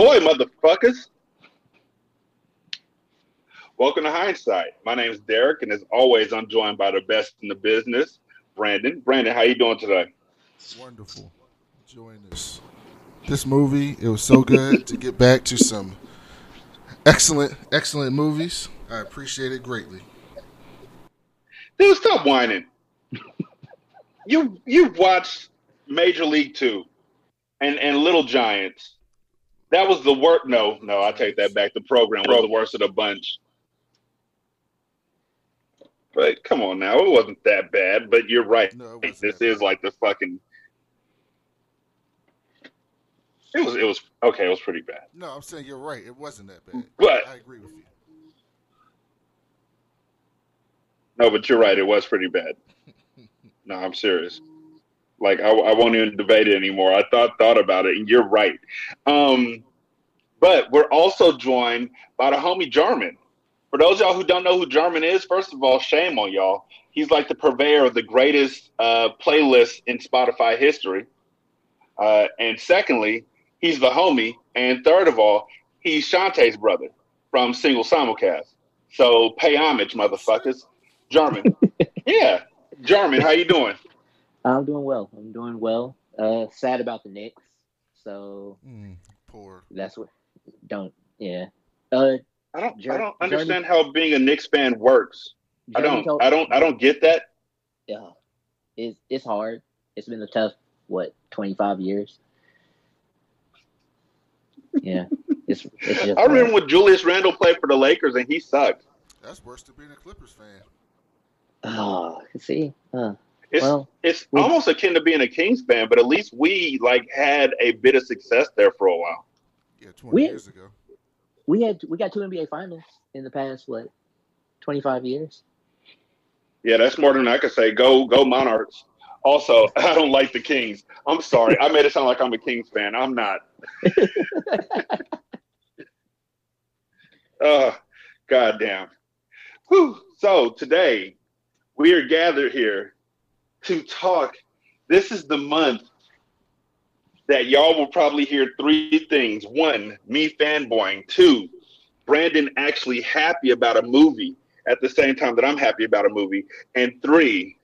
Ahoy, motherfuckers! Welcome to Hindsight. My name is Derek, and as always, I'm joined by the best in the business, Brandon. Brandon, how you doing today? Wonderful. Enjoying this. This movie, it was so good to get back to some excellent, excellent movies. I appreciate it greatly. Dude, stop whining. you you've watched Major League Two and and Little Giants. That was the worst. No, no, I take that back. The program was the worst of the bunch. But come on now, it wasn't that bad. But you're right. No, it this is bad. like the fucking. It was. It was okay. It was pretty bad. No, I'm saying you're right. It wasn't that bad. But- I agree with you. No, but you're right. It was pretty bad. No, I'm serious. Like I, I won't even debate it anymore. I thought thought about it, and you're right. Um, but we're also joined by the homie Jarmon. For those of y'all who don't know who Jarmon is, first of all, shame on y'all. He's like the purveyor of the greatest uh, playlist in Spotify history. Uh, and secondly, he's the homie. And third of all, he's Shantae's brother from Single Simulcast. So pay homage, motherfuckers. Jarmon. yeah. Jarmon, how you doing? I'm doing well. I'm doing well. Uh, sad about the Knicks. So Mm, poor. that's what. Don't. Yeah. Uh, I don't I don't understand how being a Knicks fan works. I don't told- I don't I don't get that. Yeah. It's it's hard. It's been a tough what 25 years. Yeah. It's it's just. I remember when Julius Randle played for the Lakers and he sucked. That's worse than being a Clippers fan. Oh, see. Uh, It's well, it's we- almost akin to being a Kings fan, but at least we like had a bit of success there for a while. Yeah, 20 We- years ago. we had we got two NBA finals in the past what 25 years. Yeah, that's more than I could say. Go go Monarchs. Also, I don't like the Kings. I'm sorry. I made it sound like I'm a Kings fan. I'm not. Uh, goddamn. Whew. So today we are gathered here to talk. This is the month that y'all will probably hear three things. One, me fanboying. Two, Brandon actually happy about a movie at the same time that I'm happy about a movie. And three,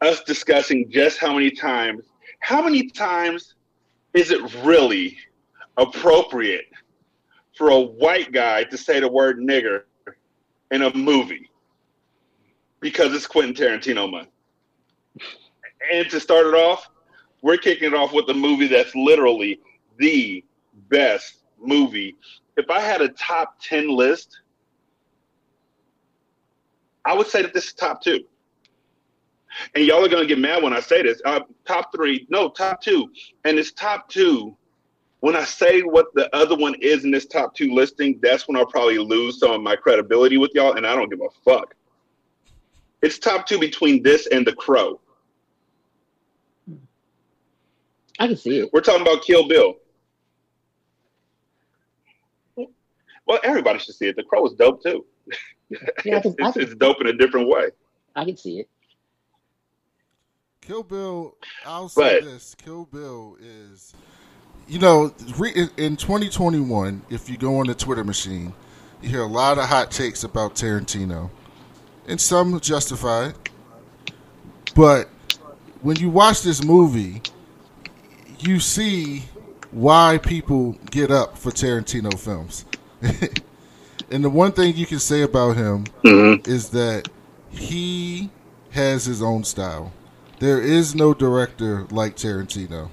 us discussing just how many times, how many times is it really appropriate for a white guy to say the word nigger in a movie because it's Quentin Tarantino month. And to start it off, we're kicking it off with a movie that's literally the best movie. If I had a top 10 list, I would say that this is top two. And y'all are going to get mad when I say this. Uh, top three, no, top two. And it's top two when I say what the other one is in this top two listing, that's when I'll probably lose some of my credibility with y'all, and I don't give a fuck. It's top two between this and The Crow. I can see it. We're talking about Kill Bill. Well, everybody should see it. The Crow is dope too. Yeah, it's, can, it's, can, it's dope in a different way. I can see it. Kill Bill, I'll say But- this: Kill Bill is, you know, re- in- in 2021, if you go on the Twitter machine, you hear a lot of hot takes about Tarantino, and some justified. But when you watch this movie, you see why people get up for Tarantino films. and the one thing you can say about him Mm-hmm. is that he has his own style. There is no director like Tarantino.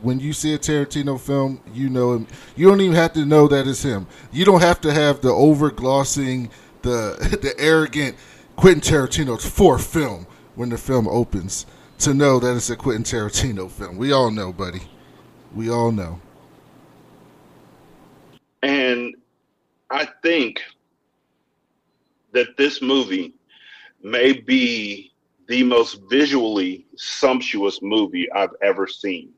When you see a Tarantino film, you know him. You don't even have to know that it's him. You don't have to have the over glossing, the the arrogant Quentin Tarantino's fourth film when the film opens to know that it's a Quentin Tarantino film. We all know, buddy. We all know. And I think that this movie may be the most visually sumptuous movie I've ever seen.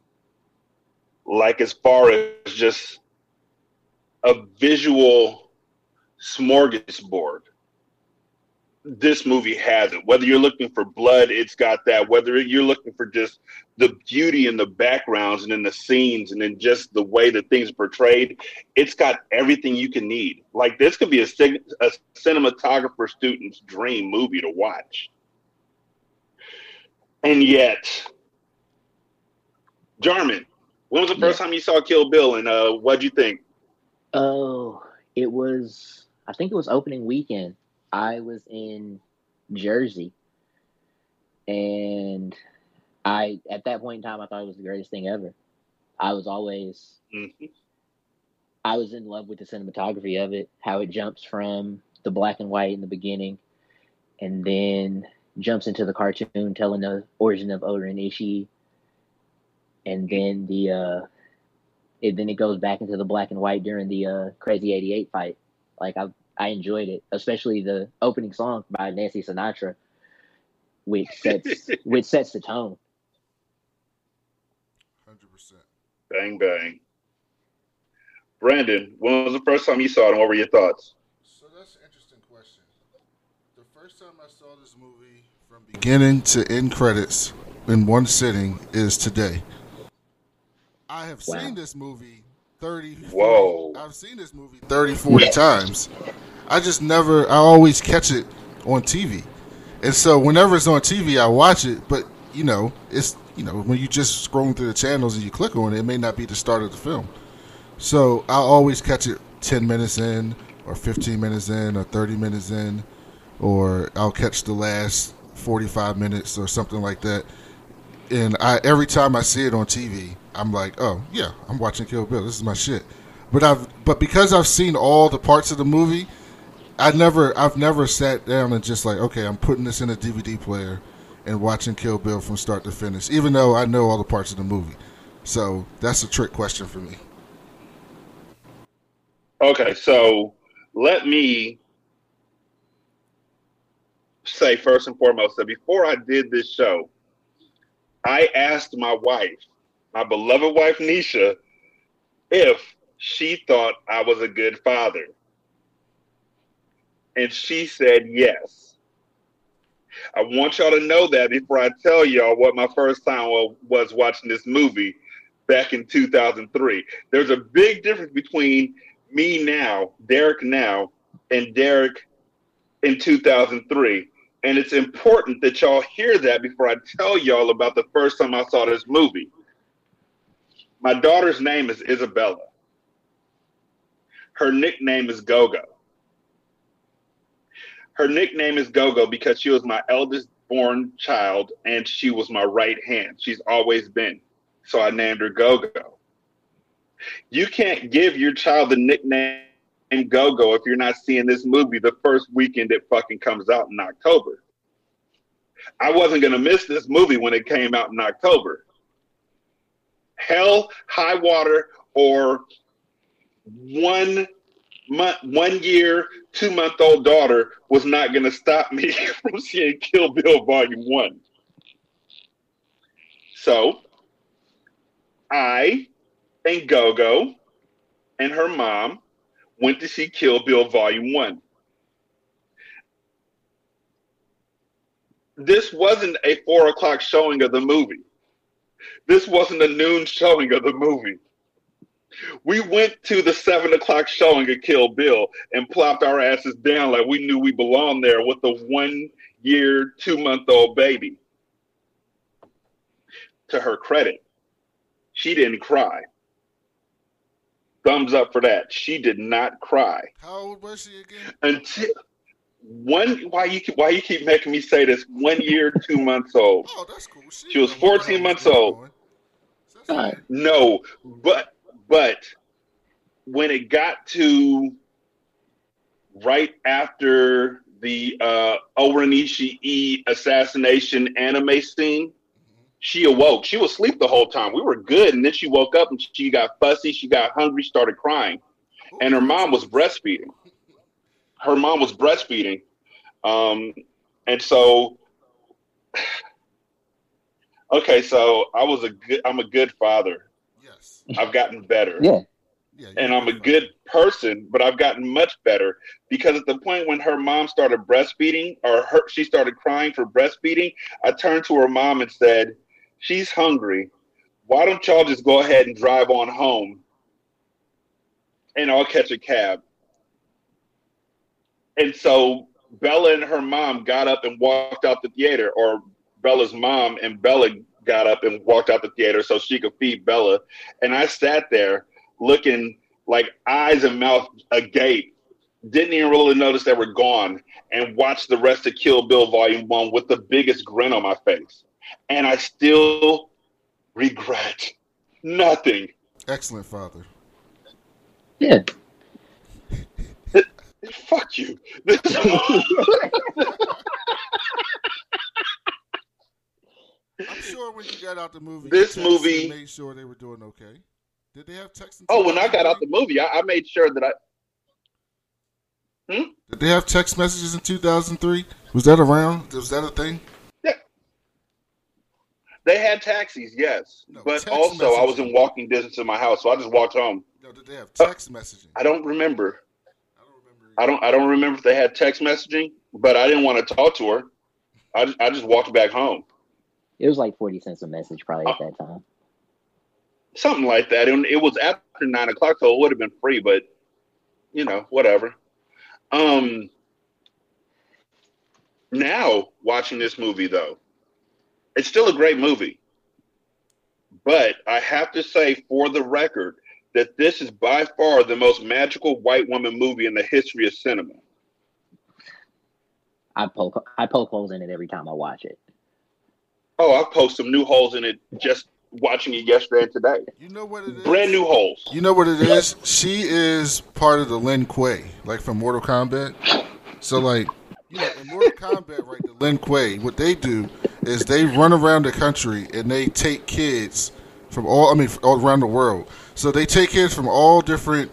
Like, as far as just a visual smorgasbord. This movie has it. Whether you're looking for blood, it's got that. Whether you're looking for just the beauty in the backgrounds and in the scenes and in just the way that things are portrayed, it's got everything you can need. Like this could be a, a cinematographer student's dream movie to watch. And yet, Jarmon, when was the first yeah. time you saw Kill Bill and uh, what'd you think? Oh, it was, I think it was opening weekend. I was in Jersey and I, at that point in time, I thought it was the greatest thing ever. I was always, mm-hmm. I was in love with the cinematography of it, how it jumps from the black and white in the beginning and then jumps into the cartoon telling the origin of O-Ren Ishii, and then the uh, it, then it goes back into the black and white during the uh, Crazy Eighty Eight fight. Like I I enjoyed it, especially the opening song by Nancy Sinatra, which sets which sets the tone. Hundred percent. Bang bang. Brandon, when was the first time you saw it, and what were your thoughts? So that's an interesting question. The first time I saw this movie from beginning to end credits in one sitting is today. I have wow. seen this movie 30 Whoa. I've seen this movie 30 40 times. I just never I always catch it on TV. And so whenever it's on TV I watch it, but you know, it's you know, when you just scrolling through the channels and you click on it, it may not be the start of the film. So I always catch it 10 minutes in or 15 minutes in or 30 minutes in or I'll catch the last 45 minutes or something like that. And I every time I see it on TV, I'm like, oh yeah, I'm watching Kill Bill. This is my shit. But I've but because I've seen all the parts of the movie, I never I've never sat down and just like, okay, I'm putting this in a DVD player and watching Kill Bill from start to finish, even though I know all the parts of the movie. So that's a trick question for me. Okay, so let me say first and foremost that before I did this show, I asked my wife, my beloved wife Nisha, if she thought I was a good father. And she said yes. I want y'all to know that before I tell y'all what my first time was watching this movie back in 2003. There's a big difference between me now, Derek now, and Derek in 2003. And it's important that y'all hear that before I tell y'all about the first time I saw this movie. My daughter's name is Isabella. Her nickname is Gogo. Her nickname is Gogo because she was my eldest born child and she was my right hand. She's always been. So I named her Gogo. You can't give your child the nickname and go go if you're not seeing this movie the first weekend it fucking comes out in October. I wasn't gonna miss this movie when it came out in October. Hell, high water, or one month, one year, two month old daughter was not gonna stop me from seeing Kill Bill Volume One. So I and Gogo and her mom went to see Kill Bill Volume 1. This wasn't a four o'clock showing of the movie. This wasn't a noon showing of the movie. We went to the seven o'clock showing of Kill Bill and plopped our asses down like we knew we belonged there with a one year, two month old baby. To her credit, she didn't cry thumbs up for that. She did not cry. How old was she again? Until one. Why you why you keep making me say this? One year, two months old. Oh, that's cool. She, she was fourteen months old. No, but but when it got to right after the uh O-Ren Ishii assassination anime scene, she awoke. She was asleep the whole time. We were good. And then she woke up and she got fussy. She got hungry, started crying. And her mom was breastfeeding. Her mom was breastfeeding. Um, and so, okay, so I was a good, I'm a good father. Yes. I've gotten better. Yeah. yeah, and I'm a good person, but I've gotten much better because at the point when her mom started breastfeeding or her, she started crying for breastfeeding, I turned to her mom and said, She's hungry. Why don't y'all just go ahead and drive on home and I'll catch a cab? And so Bella and her mom got up and walked out the theater, or Bella's mom and Bella got up and walked out the theater so she could feed Bella. And I sat there looking like eyes and mouth agape. Didn't even really notice they were gone and watched the rest of Kill Bill Volume 1 with the biggest grin on my face. And I still regret nothing. Excellent, Father. Yeah. Fuck you. I'm sure when you got out the movie, this movie made sure they were doing okay. Did they have text? Oh, when I got out the movie, I, I made sure that I. Hmm? Did they have text messages in 2003? Was that around? Was that a thing? Yeah. They had taxis, yes. No, but also, messaging. I was in walking distance of my house, so I just walked home. No, did they have text uh, messaging? I don't remember. I don't. I don't. Remember if they had text messaging, but I didn't want to talk to her. I just, I just walked back home. It was like forty cents a message, probably at that time. Something like that, and it was after nine o'clock, so it would have been free. But you know, whatever. Um. Now watching this movie though, it's still a great movie. But I have to say, for the record, that this is by far the most magical white woman movie in the history of cinema. I poke I poke holes in it every time I watch it. Oh, I post some new holes in it just watching it yesterday and today. You know what it is? Brand new holes. You know what it is? She is part of the Lin Kuei, like from Mortal Kombat. So like you know, in Mortal Kombat, right, the Lin Kuei, what they do is they run around the country and they take kids from all I mean all around the world. So they take kids from all different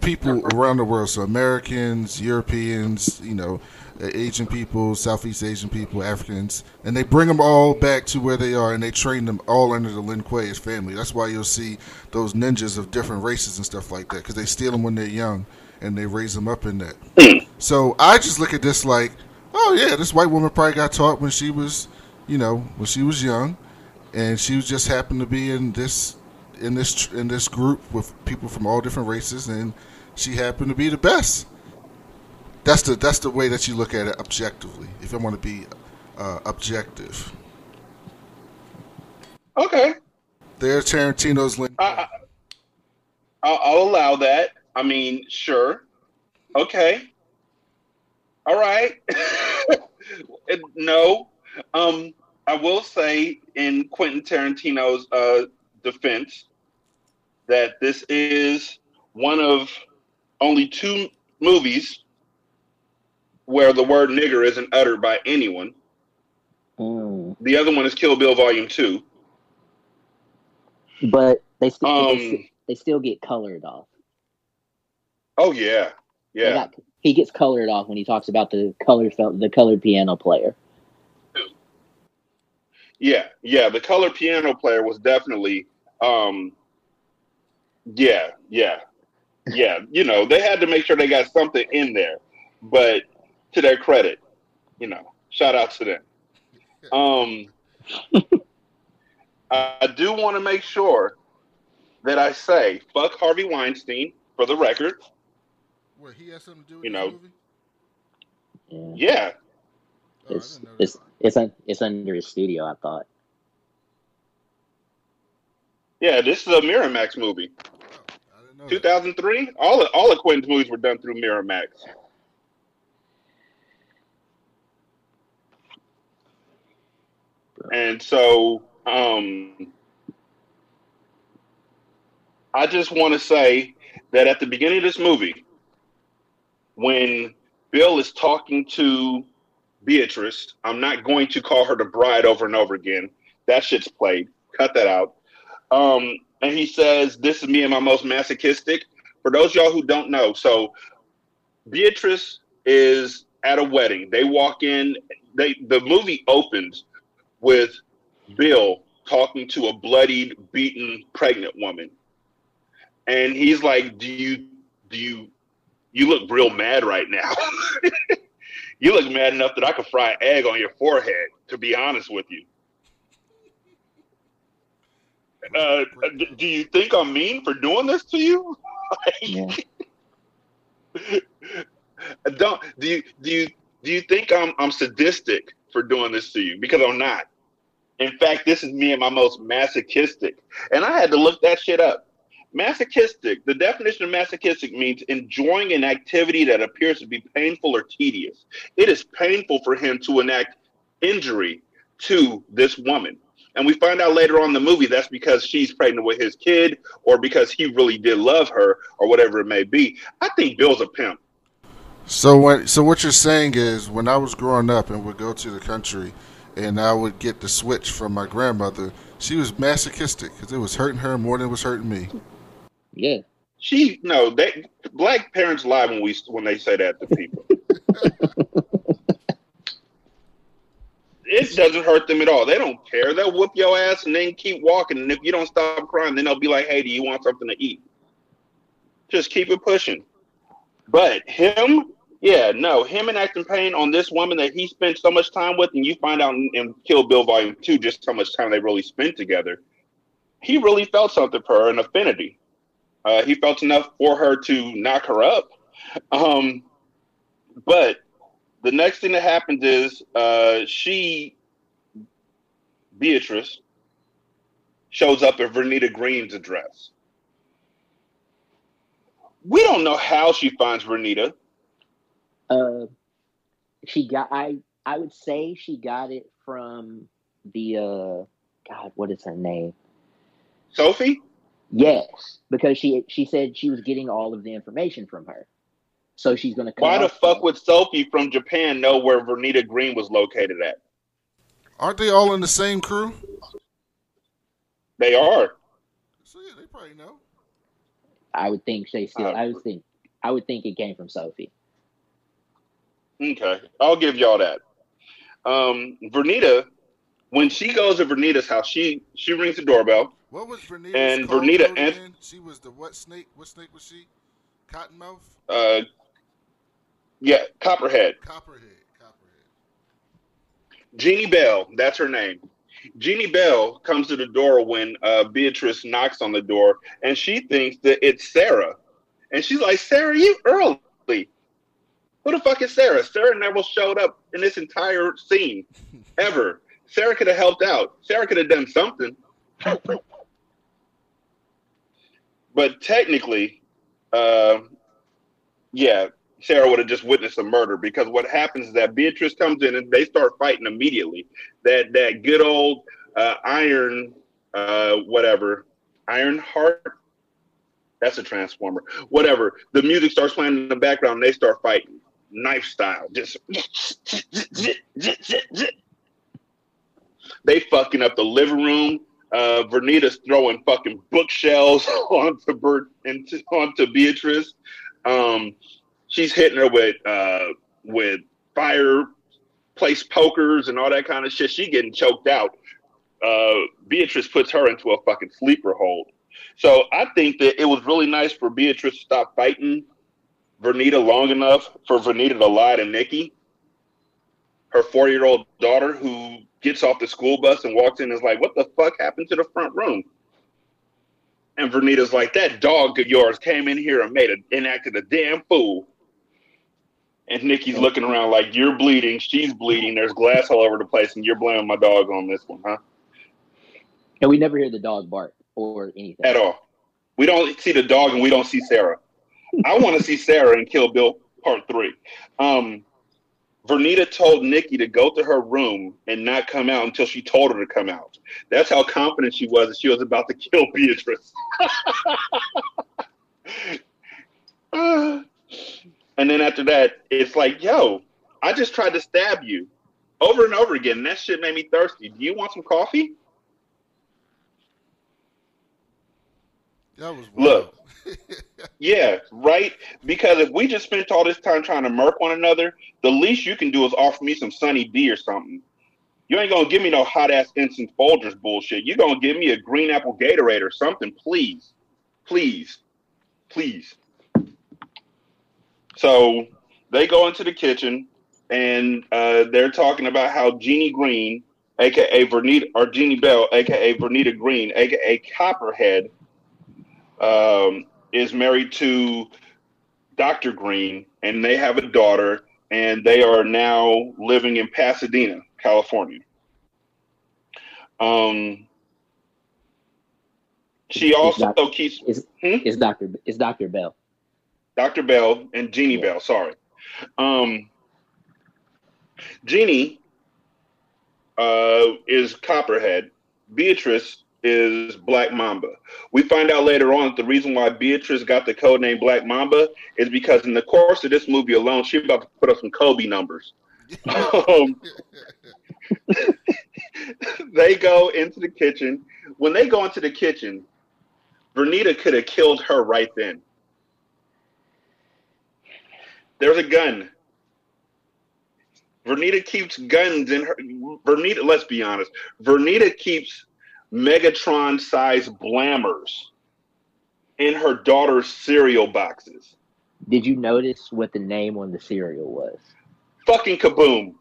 people around the world. So Americans, Europeans, you know, Asian people, Southeast Asian people, Africans, and they bring them all back to where they are, and they train them all under the Lin Kuei family. That's why you'll see those ninjas of different races and stuff like that, because they steal them when they're young, and they raise them up in that. so I just look at this like, oh yeah, this white woman probably got taught when she was, you know, when she was young, and she was just happened to be in this in this in this group with people from all different races, and she happened to be the best. That's the that's the way that you look at it objectively. If I want to be uh, objective. Okay. There's Tarantino's link. I, I'll allow that. I mean, sure. Okay. All right. no. Um, I will say in Quentin Tarantino's uh, defense that this is one of only two movies where the word nigger isn't uttered by anyone. Mm. The other one is Kill Bill Volume Two. But they still um, they, they, still get colored off. Oh yeah, yeah. Got, he gets colored off when he talks about the colored the colored piano player. Yeah, yeah. The color piano player was definitely, um, yeah, yeah, yeah. You know, they had to make sure they got something in there, but to their credit, you know, shout out to them. Um, I do want to make sure that I say fuck Harvey Weinstein for the record. What he has something to do with you know, movie? Yeah. Oh, it's it's it's un, it's under his studio. I thought. Yeah, this is a Miramax movie. Oh, 2003. All of, all of Quentin's movies were done through Miramax. And so um, I just want to say that at the beginning of this movie, when Bill is talking to Beatrice, I'm not going to call her the bride over and over again. That shit's played. Cut that out. Um, and he says, This is me and my most masochistic. For those y'all who don't know, so Beatrice is at a wedding. They walk in, they the movie opens with Bill talking to a bloodied, beaten, pregnant woman. and he's like, "Do you do you you look real mad right now? you look mad enough that I could fry an egg on your forehead. To be honest with you." Uh, do you think I'm mean for doing this to you? yeah. don't do you do you do you think I'm I'm sadistic for doing this to you? Because I'm not. In fact, this is me and my most masochistic. And I had to look that shit up. Masochistic, the definition of masochistic means enjoying an activity that appears to be painful or tedious. It is painful for him to enact injury to this woman. And we find out later on the movie that's because she's pregnant with his kid or because he really did love her or whatever it may be. I think Bill's a pimp. So when so what you're saying is when I was growing up and would go to the country and I would get the switch from my grandmother, she was masochistic because it was hurting her more than it was hurting me. Yeah. She no, they black parents lie when we when they say that to people. it doesn't hurt them at all. They don't care. They'll whoop your ass and then keep walking. And if you don't stop crying, then they'll be like, "Hey, do you want something to eat?" Just keep it pushing. But him, yeah, no, him enacting pain on this woman that he spent so much time with, and you find out in, in Kill Bill Volume Two just how much time they really spent together. He really felt something for her, an affinity. Uh, he felt enough for her to knock her up. Um, but the next thing that happens is uh, she, Beatrice, shows up at Vernita Green's address. We don't know how she finds Vernita. Uh, she got. I I would say she got it from the. uh God, what is her name? Sofie. Yes, because she she said she was getting all of the information from her. So she's going to. Why the fuck would Sofie from Japan know where Vernita Green was located at? Aren't they all in the same crew? They are. So yeah, they probably know. I would think they still. Uh, I would think. I would think it came from Sofie. Okay, I'll give y'all that. Um, Vernita, when she goes to Vernita's house, she she rings the doorbell. What was Vernita? And Vernita and she was the what snake? What snake was she? Cottonmouth. Uh, yeah, Copperhead. Copperhead. Copperhead. Jeannie Bell, that's her name. Jeannie Bell comes to the door when uh, Beatrice knocks on the door, and she thinks that it's Sarah. And she's like, Sarah, you early. Who the fuck is Sarah? Sarah never showed up in this entire scene, ever. Sarah could have helped out. Sarah could have done something. but technically, uh, yeah, Sarah would have just witnessed a murder because what happens is that Beatrice comes in and they start fighting immediately. That that good old uh, Iron, uh, whatever, Iron Heart. That's a transformer. Whatever. The music starts playing in the background. They start fighting, knife style. Just they fucking up the living room. Uh, Vernita's throwing fucking bookshelves onto Bert into onto Beatrice. Um, she's hitting her with uh, with fireplace pokers and all that kind of shit. She getting choked out. Uh, Beatrice puts her into a fucking sleeper hold. So I think that it was really nice for Beatrice to stop fighting Vernita long enough for Vernita to lie to Nikki, her four year old daughter, who gets off the school bus and walks in and is like, What the fuck happened to the front room? And Vernita's like, That dog of yours came in here and made a enacted a damn fool. And Nikki's looking around like you're bleeding, she's bleeding, there's glass all over the place, and you're blaming my dog on this one, huh? And we never hear the dog bark or anything. At all. We don't see the dog and we don't see Sarah. I want to see Sarah in Kill Bill Part Three. Um, Vernita told Nikki to go to her room and not come out until she told her to come out. That's how confident she was that she was about to kill Beatrice. And then after that, it's like, yo, I just tried to stab you over and over again. That shit made me thirsty. Do you want some coffee? That was wild. look. yeah, right. Because if we just spent all this time trying to murk one another, the least you can do is offer me some Sunny D or something. You ain't gonna give me no hot ass instant Folgers bullshit. You're gonna give me a green apple Gatorade or something, please, please. please. So they go into the kitchen and uh, they're talking about how Jeannie Green, aka Vernita, or Jeannie Bell, aka Vernita Green, aka Copperhead, um, is married to Dr. Green, and they have a daughter, and they are now living in Pasadena, California. Um, she also Doc- keeps is, Hmm? it's Doctor is Doctor Bell. Dr. Bell and Jeannie Yeah. Bell. Sorry. Um, Jeannie uh, is Copperhead. Beatrice is Black Mamba. We find out later on that the reason why Beatrice got the code name Black Mamba is because in the course of this movie alone, she about to put up some Kobe numbers. um, they go into the kitchen. When they go into the kitchen, Vernita could have killed her right then. There's a gun. Vernita keeps guns in her. Vernita, let's be honest. Vernita keeps Megatron sized blammers in her daughter's cereal boxes. Did you notice what the name on the cereal was? Fucking kaboom.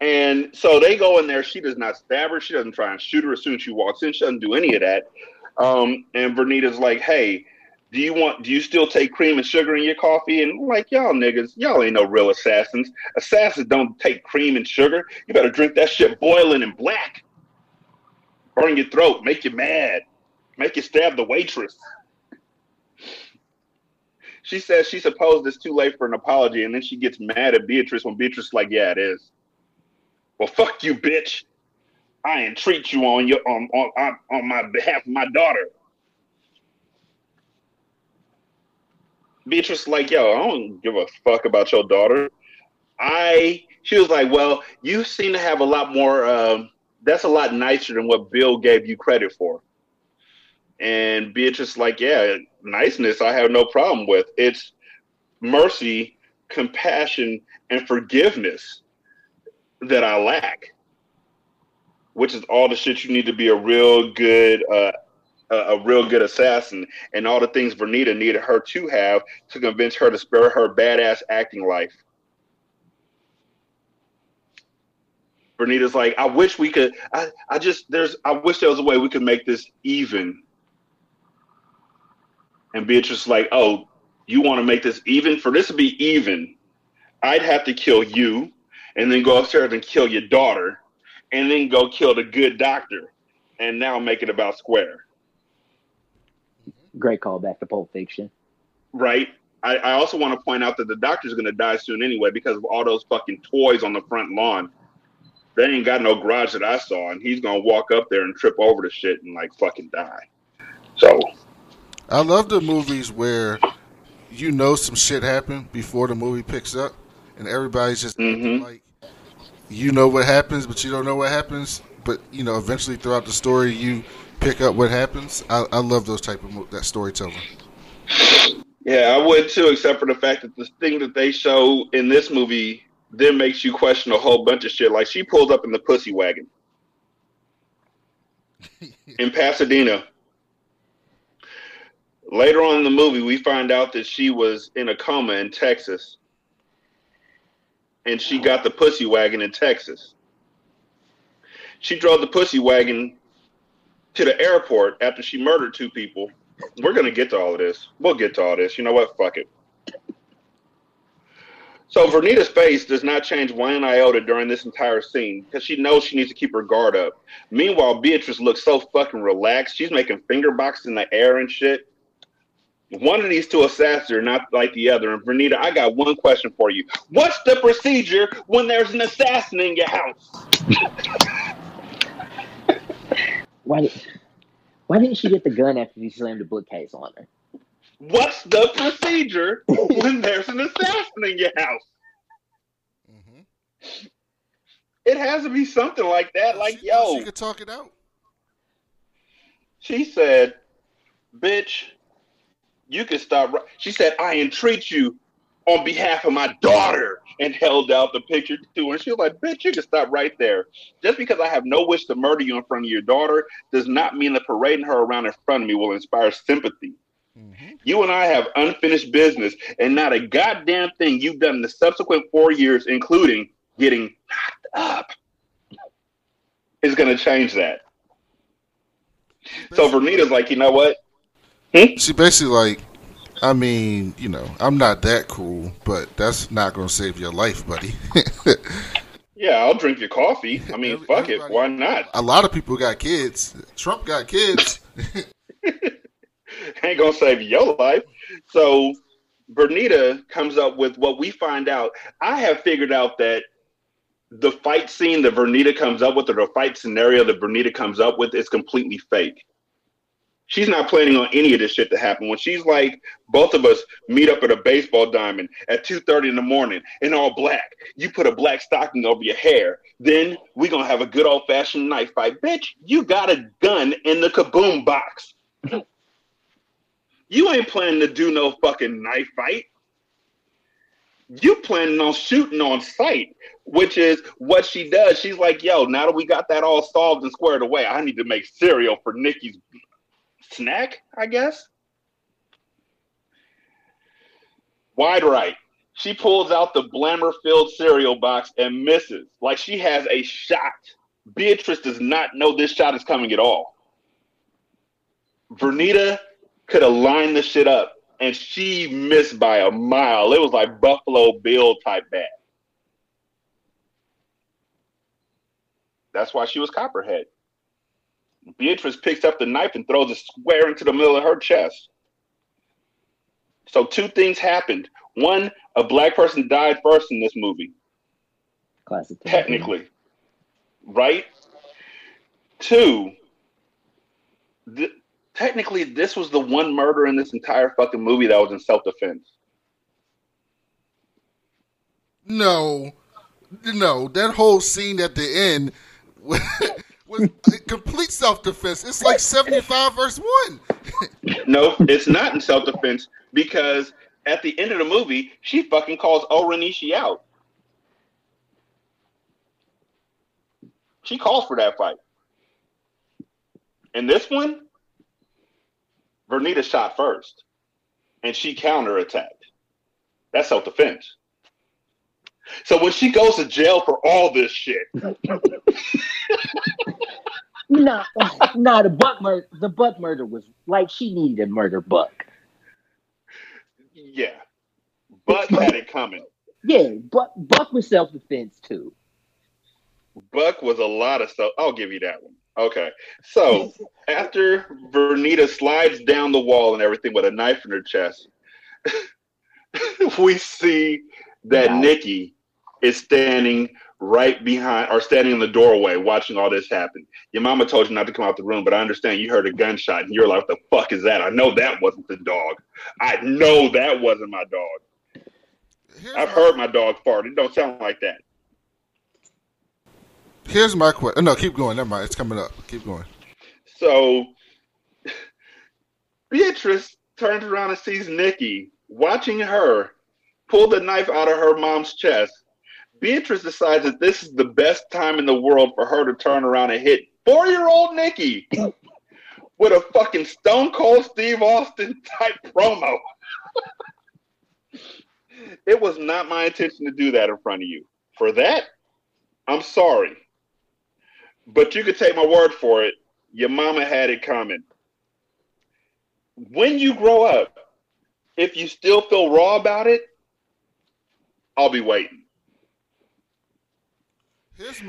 and so they go in there. She does not stab her. She doesn't try and shoot her as soon as she walks in. She doesn't do any of that. Um, and Vernita's like, hey, do you want do you still take cream and sugar in your coffee? And like, y'all niggas, y'all ain't no real assassins. Assassins don't take cream and sugar. You better drink that shit boiling and black. Burn your throat, make you mad, make you stab the waitress. She says she supposed it's too late for an apology, and then she gets mad at Beatrice when Beatrice is like, "Yeah, it is." Well, fuck you, bitch. I entreat you on your on on on, on my behalf of my daughter. Beatrice like, yo, I don't give a fuck about your daughter. I she was like, well, you seem to have a lot more. Um, that's a lot nicer than what Bill gave you credit for. And Beatrice like, yeah, niceness I have no problem with. It's mercy, compassion, and forgiveness that I lack, which is all the shit you need to be a real good, uh, a, a real good assassin, and all the things Vernita needed her to have to convince her to spare her badass acting life. Vernita's like, I wish we could. I, I just there's. I wish there was a way we could make this even. And Beatrice like, oh, you want to make this even? For this to be even, I'd have to kill you, and then go upstairs and kill your daughter, and then go kill the good doctor, and now make it about square, Great callback to Pulp Fiction. right? I, I also want to point out that the doctor's going to die soon anyway because of all those fucking toys on the front lawn. They ain't got no garage that I saw, and he's gonna walk up there and trip over the shit and like fucking die. So I love the movies where you know some shit happened before the movie picks up, and everybody's just Mhm. like, you know what happens, but you don't know what happens. But you know, eventually throughout the story, you pick up what happens. I, I love those type of mo- that storytelling. Yeah, I would too, except for the fact that the thing that they show in this movie then makes you question a whole bunch of shit. Like she pulls up in the pussy wagon in Pasadena. Later on in the movie, we find out that she was in a coma in Texas. And she got the pussy wagon in Texas. She drove the pussy wagon to the airport after she murdered two people. We're gonna get to all of this. We'll get to all this. You know what? Fuck it. So Vernita's face does not change one iota during this entire scene because she knows she needs to keep her guard up. Meanwhile, Beatrice looks so fucking relaxed. She's making finger boxes in the air and shit. One of these two assassins are not like the other. And Vernita, I got one question for you. What's the procedure when there's an assassin in your house? Why did Why didn't she get the gun after he slammed the bookcase on her? What's the procedure when there's an assassin in your house? Mm-hmm. It has to be something like that. Like, she, yo, she could talk it out. She said, "Bitch, you can stop." ri-" She said, "I entreat you on behalf of my daughter and held out the picture to her. And she was like, bitch, you can stop right there. Just because I have no wish to murder you in front of your daughter does not mean that parading her around in front of me will inspire sympathy. Mm-hmm. You and I have unfinished business, and not a goddamn thing you've done in the subsequent four years, including getting knocked up, is going to change that. So Vernita's like, you know what? Hmm? She basically like, I mean, you know, I'm not that cool, but that's not going to save your life, buddy. yeah, I'll drink your coffee. I mean, Every, fuck it. Why not? A lot of people got kids. Trump got kids. Ain't going to save your life. So Vernita comes up with what we find out. I have figured out that the fight scene that Vernita comes up with, or the fight scenario that Vernita comes up with, is completely fake she's not planning on any of this shit to happen. When she's like, both of us meet up at a baseball diamond at 2.30 in the morning in all black. You put a black stocking over your hair. Then we going to have a good old fashioned knife fight. Bitch, you got a gun in the kaboom box. you ain't planning to do no fucking knife fight. You planning on shooting on sight, which is what she does. She's like, yo, now that we got that all solved and squared away, I need to make cereal for Nikki's snack, I guess. Wide right. She pulls out the Blammer filled cereal box and misses. Like she has a shot. Beatrice does not know this shot is coming at all. Vernita could have lined the shit up and she missed by a mile. It was like Buffalo Bill type bad. That's why she was Copperhead. Beatrice picks up the knife and throws it square into the middle of her chest. So two things happened. One, a black person died first in this movie. Classic. Technically. Right? Two, th- technically this was the one murder in this entire fucking movie that was in self-defense. No. No, that whole scene at the end was complete self defense. It's like 75 verse 1. no, it's not in self defense because at the end of the movie, she fucking calls O-Ren Ishii out. She calls for that fight. In this one, Vernita shot first and she counterattacked. That's self defense. So when she goes to jail for all this shit, nah, nah, the Buck murder, the Buck murder was like she needed to murder Buck. Yeah, Buck had it coming. Yeah, Buck, Buck was self defense too. Buck was a lot of stuff. I'll give you that one. Okay, so after Vernita slides down the wall and everything with a knife in her chest, we see that wow. Nikki is standing right behind or standing in the doorway watching all this happen. Your mama told you not to come out the room, but I understand you heard a gunshot and you're like, what the fuck is that? I know that wasn't the dog. I know that wasn't my dog. Here's I've my, heard my dog fart. It don't sound like that. Here's my question. No, keep going. Never mind. It's coming up. Keep going. So Beatrice turns around and sees Nikki watching her pull the knife out of her mom's chest Beatrice decides that this is the best time in the world for her to turn around and hit four year old Nikki with a fucking Stone Cold Steve Austin type promo. it was not my intention to do that in front of you. For that, I'm sorry. But you could take my word for it. Your mama had it coming. When you grow up, if you still feel raw about it, I'll be waiting.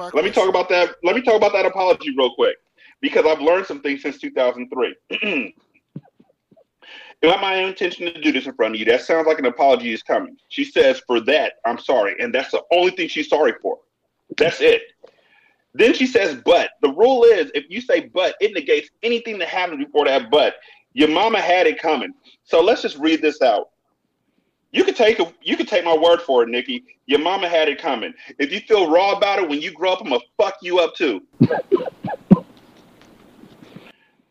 Let question. me talk about that. Let me talk about that apology real quick because I've learned some things since 2003. it not my intention to do this in front of you. That sounds like an apology is coming. She says, For that, I'm sorry. And that's the only thing she's sorry for. That's it. Then she says, But the rule is if you say but, it negates anything that happened before that but. Your mama had it coming. So let's just read this out. You could take a, you could take my word for it, Nikki. Your mama had it coming. If you feel raw about it when you grow up, I'm gonna fuck you up too.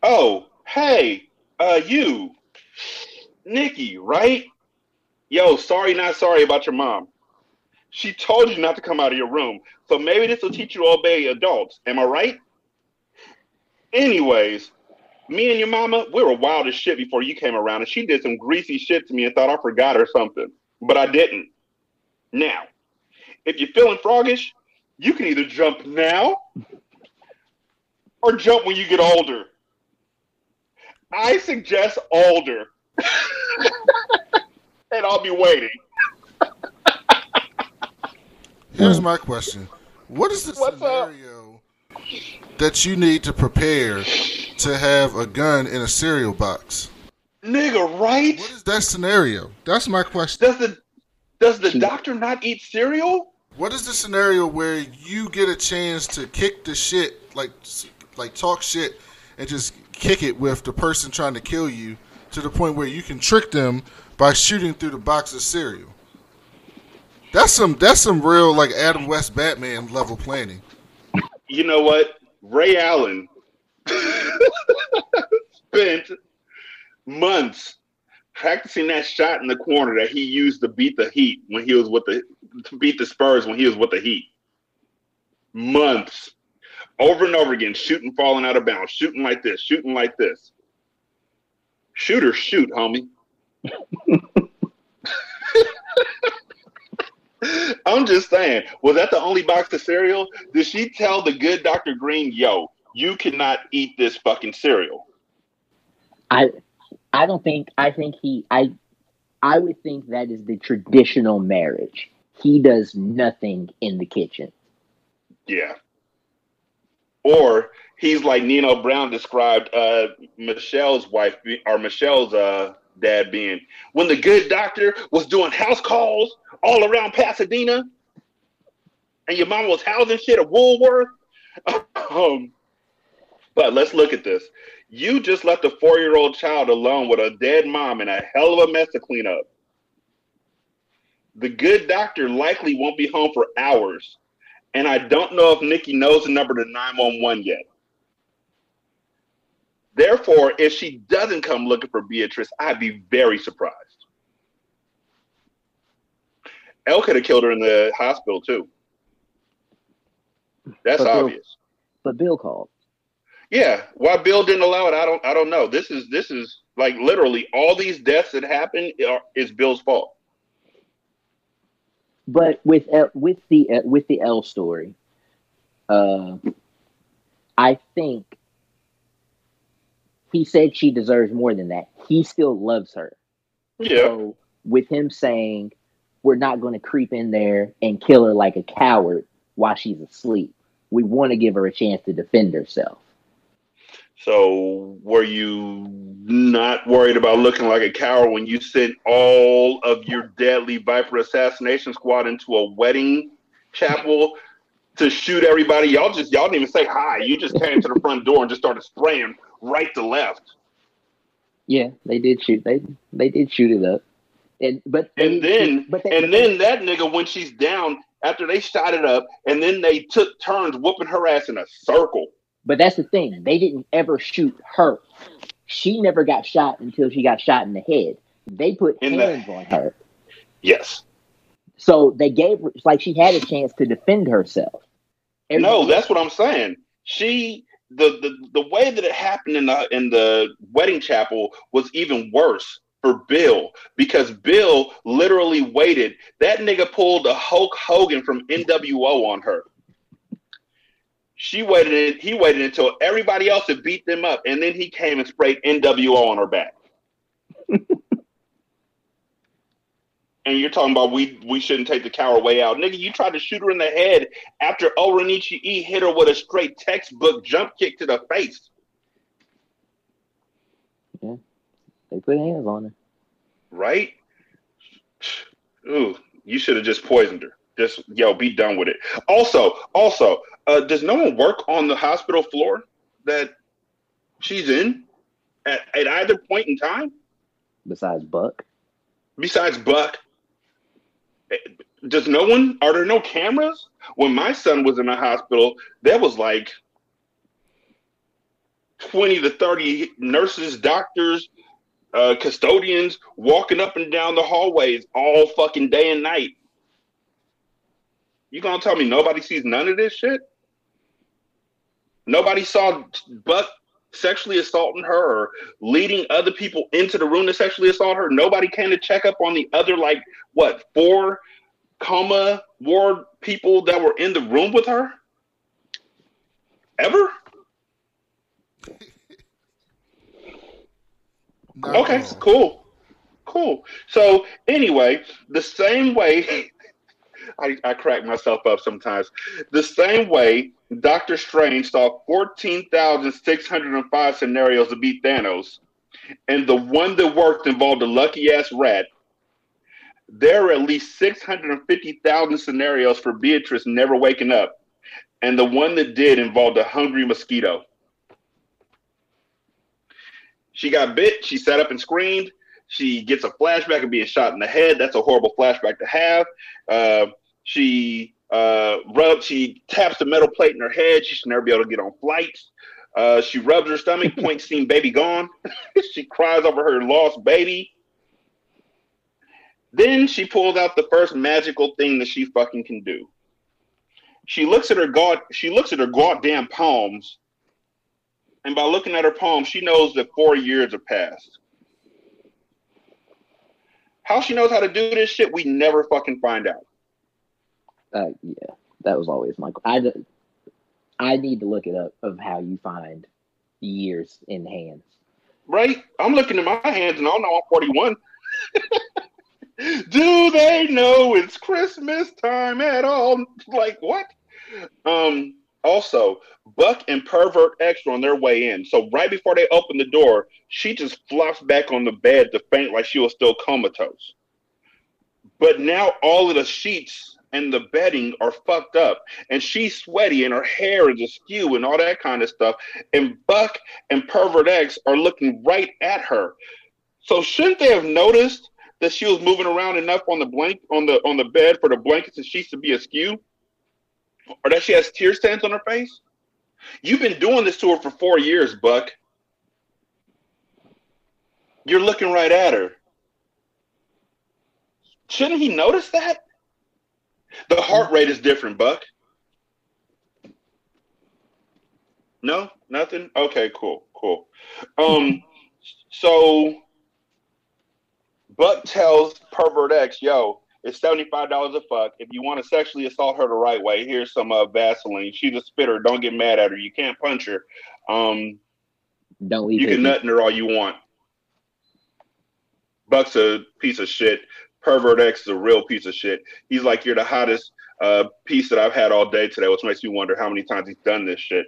oh, hey, uh, you, Nikki, right? Yo, sorry, not sorry about your mom. She told you not to come out of your room. So maybe this will teach you to obey adults. Am I right? Anyways, me and your mama, we were wild as shit before you came around, and she did some greasy shit to me and thought I forgot or something. But I didn't. Now, if you're feeling froggish, you can either jump now or jump when you get older. I suggest older. and I'll be waiting. Here's my question. What is the What's scenario that you need to prepare to have a gun in a cereal box? Nigga, right? What is that scenario? That's my question. Does the does the doctor not eat cereal? What is the scenario where you get a chance to kick the shit, like like talk shit, and just kick it with the person trying to kill you to the point where you can trick them by shooting through the box of cereal? That's some that's some real like Adam West Batman level planning. You know what? Ray Allen spent months practicing that shot in the corner that he used to beat the Heat when he was with the to beat the Spurs when he was with the Heat. Months, over and over again, shooting, falling out of bounds, shooting like this, shooting like this. Shooter, shoot, homie. I'm just saying, was that the only box of cereal? Did she tell the good Dr. Green, yo, you cannot eat this fucking cereal? I I don't think I think he I I would think that is the traditional marriage. He does nothing in the kitchen. Yeah. Or he's like Nino Brown described uh, Michelle's wife or Michelle's uh, dad being when the good doctor was doing house calls all around Pasadena and your mom was housing shit at Woolworth. um, but let's look at this. You just left a four year old child alone with a dead mom and a hell of a mess to clean up. The good doctor likely won't be home for hours. And I don't know if Nikki knows the number to 911 yet. Therefore, if she doesn't come looking for Beatrice, I'd be very surprised. Elle could have killed her in the hospital too. That's But Bill- obvious. But Bill called. Yeah, why Bill didn't allow it, I don't, I don't know. This is, this is like literally all these deaths that happen are, is Bill's fault. But with L- with the uh, with the L story, uh, I think he said she deserves more than that. He still loves her. Yeah, So with him saying we're not going to creep in there and kill her like a coward while she's asleep, we want to give her a chance to defend herself. So were you not worried about looking like a coward when you sent all of your deadly Viper assassination squad into a wedding chapel to shoot everybody? Y'all just y'all didn't even say hi. You just came to the front door and just started spraying right to left. Yeah, they did shoot. They they did shoot it up. And but And they- then but they, and then that nigga when she's down after they shot it up and then they took turns whooping her ass in a circle. But that's the thing. They didn't ever shoot her. She never got shot until she got shot in the head. They put In the- hands on her. Yes. So they gave her like she had a chance to defend herself. No, that's what I'm saying. She the, the the way that it happened in the in the wedding chapel was even worse for Bill because Bill literally waited. That nigga pulled a Hulk Hogan from NWO on her. She waited. He waited until everybody else had beat them up, and then he came and sprayed NWO on her back. and you're talking about we we shouldn't take the coward way out, nigga. You tried to shoot her in the head after Oranichi E hit her with a straight textbook jump kick to the face. Yeah, they put hands on her. right? Ooh, you should have just poisoned her. Just yo, be done with it. Also, also, uh, does no one work on the hospital floor that she's in at, at either point in time Besides Buck. besides Buck? Eh, Does no one? Are there no cameras? When my son was in the hospital, there was like twenty to thirty nurses, doctors, uh, custodians walking up and down the hallways all fucking day and night. You gonna tell me nobody sees none of this shit? Nobody saw Buck sexually assaulting her or leading other people into the room to sexually assault her. Nobody came to check up on the other, like, what, four coma ward people that were in the room with her? Ever? No. Okay, cool. Cool. So, anyway, the same way I, I crack myself up sometimes. The same way Doctor Strange saw 14,605 scenarios to beat Thanos, and the one that worked involved a lucky ass rat. There are at least 650,000 scenarios for Beatrice never waking up, and the one that did involved a hungry mosquito. She got bit, she sat up and screamed. She gets a flashback of being shot in the head. That's a horrible flashback to have. Uh, she uh, rubs, she taps the metal plate in her head. She should never be able to get on flights. Uh, she rubs her stomach, point seeing baby gone. she cries over her lost baby. Then she pulls out the first magical thing that she fucking can do. She looks at her god. She looks at her goddamn palms, and by looking at her palms, she knows that four years have passed. How she knows how to do this shit, we never fucking find out. Uh, yeah, that was always my. I I need to look it up of how you find years in hands. Right, I'm looking at my hands and I know I'm 41. Do they know it's Christmas time at all? Like what? Um. Also, Buck and Pervert are on their way in. So right before they open the door, she just flops back on the bed to faint like she was still comatose. But now all of the sheets and the bedding are fucked up. And she's sweaty and her hair is askew and all that kind of stuff. And buck and pervert x are looking right at her. So shouldn't they have noticed that she was moving around enough on the blank on the on the bed for the blankets and sheets to be askew? Or that she has tear stains on her face? You've been doing this to her for four years buck. You're looking right at her. Shouldn't he notice that the heart rate is different, Buck. No, nothing. Okay, cool, cool. Um, so Buck tells Pervert X, "Yo, it's seventy five dollars a fuck. If you want to sexually assault her the right way, here's some uh, Vaseline. She's a spitter. Don't get mad at her. You can't punch her. Um, don't leave. You can nut in her all you want. Buck's a piece of shit. Pervert X is a real piece of shit. He's like, you're the hottest uh, piece that I've had all day today, which makes me wonder how many times he's done this shit.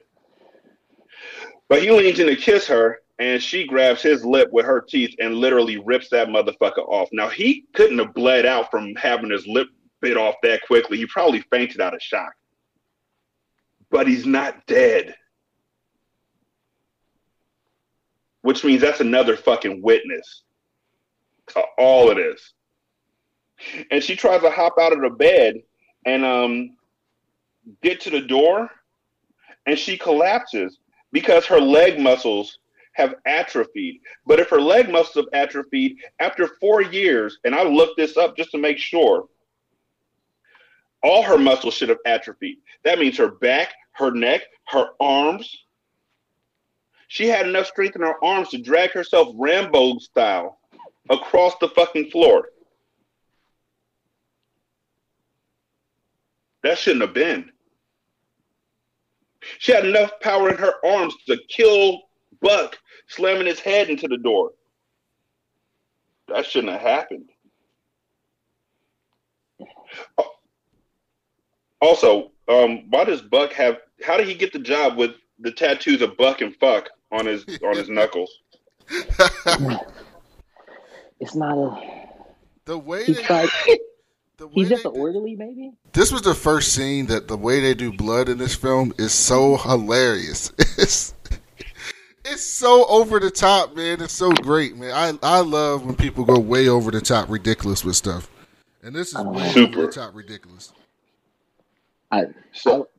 But he leans in to kiss her, and she grabs his lip with her teeth and literally rips that motherfucker off. Now, he couldn't have bled out from having his lip bit off that quickly. He probably fainted out of shock. But he's not dead. Which means that's another fucking witness to all of this and she tries to hop out of the bed and um, get to the door, and she collapses because her leg muscles have atrophied. But if her leg muscles have atrophied after four years, and I looked this up just to make sure, all her muscles should have atrophied. That means her back, her neck, her arms. She had enough strength in her arms to drag herself Rambo style across the fucking floor. That shouldn't have been. She had enough power in her arms to kill Buck, slamming his head into the door. That shouldn't have happened. Also, um, why does Buck have? How did he get the job with the tattoos of Buck and Fuck on his on his knuckles? it's not a. The way he tried. He's just an orderly, maybe. This was the first scene that the way they do blood in this film is so hilarious. It's it's so over the top, man. It's so great, man. I I love when people go way over the top, ridiculous with stuff, and this is oh, way Super. over the top, ridiculous. I so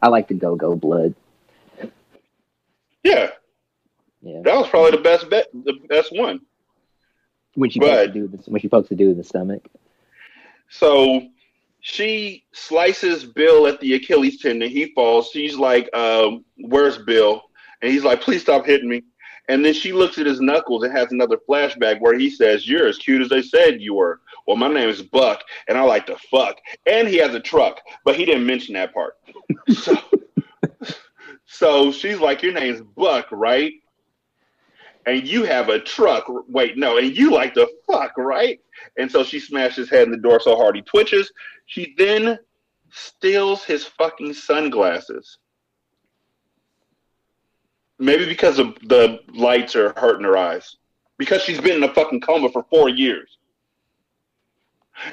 I, I like the go go blood. Yeah, yeah. That was probably the best bet, the best one. when she But- pokes the dude when she pokes the dude in the stomach. So she slices Bill at the Achilles tendon. He falls. She's like, um, "Where's Bill?" And he's like, "Please stop hitting me." And then she looks at his knuckles and has another flashback where he says, "You're as cute as they said you were." Well, my name is Buck, and I like to fuck. And he has a truck, but he didn't mention that part. so, so she's like, "Your name's Buck, right?" And you have a truck. Wait, no, and you like to fuck, right? And so she smashes his head in the door so hard he twitches. She then steals his fucking sunglasses. Maybe because of the lights are hurting her eyes. Because she's been in a fucking coma for four years.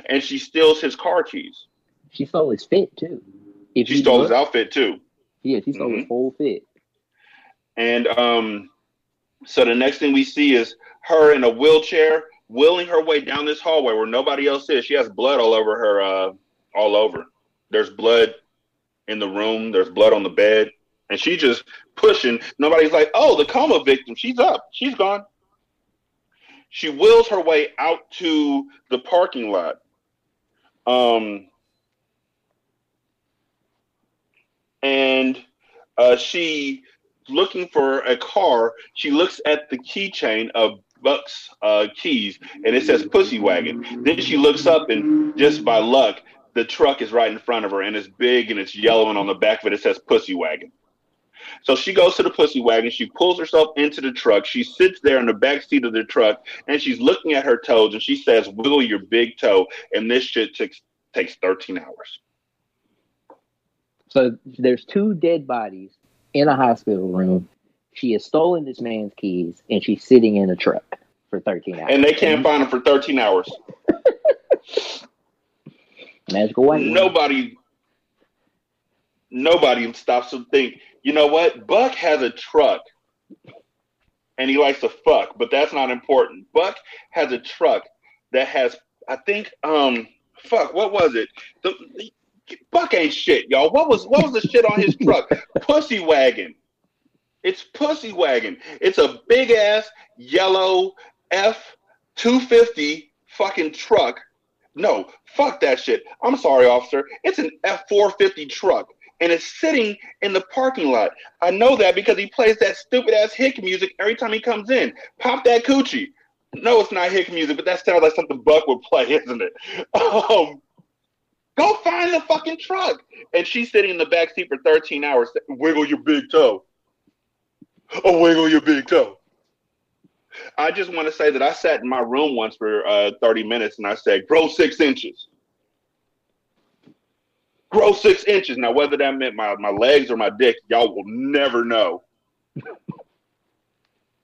And she steals his car keys. She stole his fit too. If She stole look- his outfit too. Yeah, she stole his Mhm. whole fit. And um, so the next thing we see is her in a wheelchair wheeling her way down this hallway where nobody else is. She has blood all over her, uh, all over. There's blood in the room. There's blood on the bed, and she just pushing. Nobody's like, "Oh, the coma victim. She's up. She's gone." She wheels her way out to the parking lot. Um, and uh, she looking for a car. She looks at the keychain of Buck's uh, keys, and it says "Pussy Wagon." Then she looks up, and just by luck, the truck is right in front of her, and it's big and it's yellow, and on the back of it it says "Pussy Wagon." So she goes to the pussy wagon. She pulls herself into the truck. She sits there in the back seat of the truck, and she's looking at her toes, and she says, "Wiggle your big toe." And this shit takes takes thirteen hours. So there's two dead bodies in a hospital room. She has stolen this man's keys and she's sitting in a truck for 13 hours. and they can't find him for 13 hours. Magical white. Nobody, nobody stops to think. You know what? Buck has a truck, and he likes to fuck, but that's not important. Buck has a truck that has, I think, um, fuck, what was it? The, Buck ain't shit, y'all. What was what was the shit on his truck? Pussy wagon. It's pussy wagon. It's a big ass yellow F two fifty fucking truck. No, fuck that shit. I'm sorry, officer. It's an F four fifty truck. And it's sitting in the parking lot. I know that because he plays that stupid ass hick music every time he comes in. Pop that coochie. No, it's not hick music, but that sounds like something Buck would play, isn't it? Um, Go find the fucking truck. And she's sitting in the back seat for 13 hours. Wiggle your big toe. Oh, wiggle your big toe. I just want to say that I sat in my room once for uh, 30 minutes and I said, grow six inches. Grow six inches. Now, whether that meant my, my legs or my dick, y'all will never know.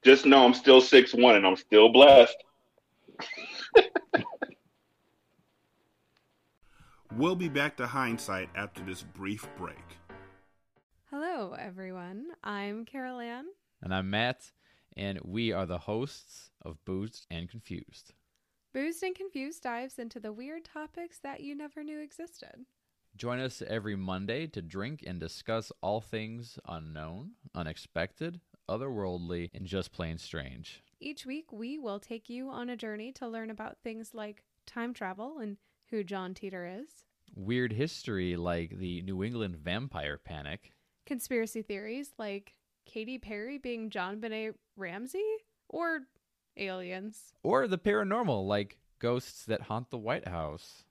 just know I'm still six one and I'm still blessed. We'll be back to hindsight after this brief break. Hello, everyone. I'm Carol Ann. And I'm Matt, and we are the hosts of Boozed and Confused. Boozed and Confused dives into the weird topics that you never knew existed. Join us every Monday to drink and discuss all things unknown, unexpected, otherworldly, and just plain strange. Each week, we will take you on a journey to learn about things like time travel and who John Titor is, Weird history like the New England vampire panic, conspiracy theories like Katy Perry being JonBenét Ramsey, or aliens. or the paranormal like ghosts that haunt the White House.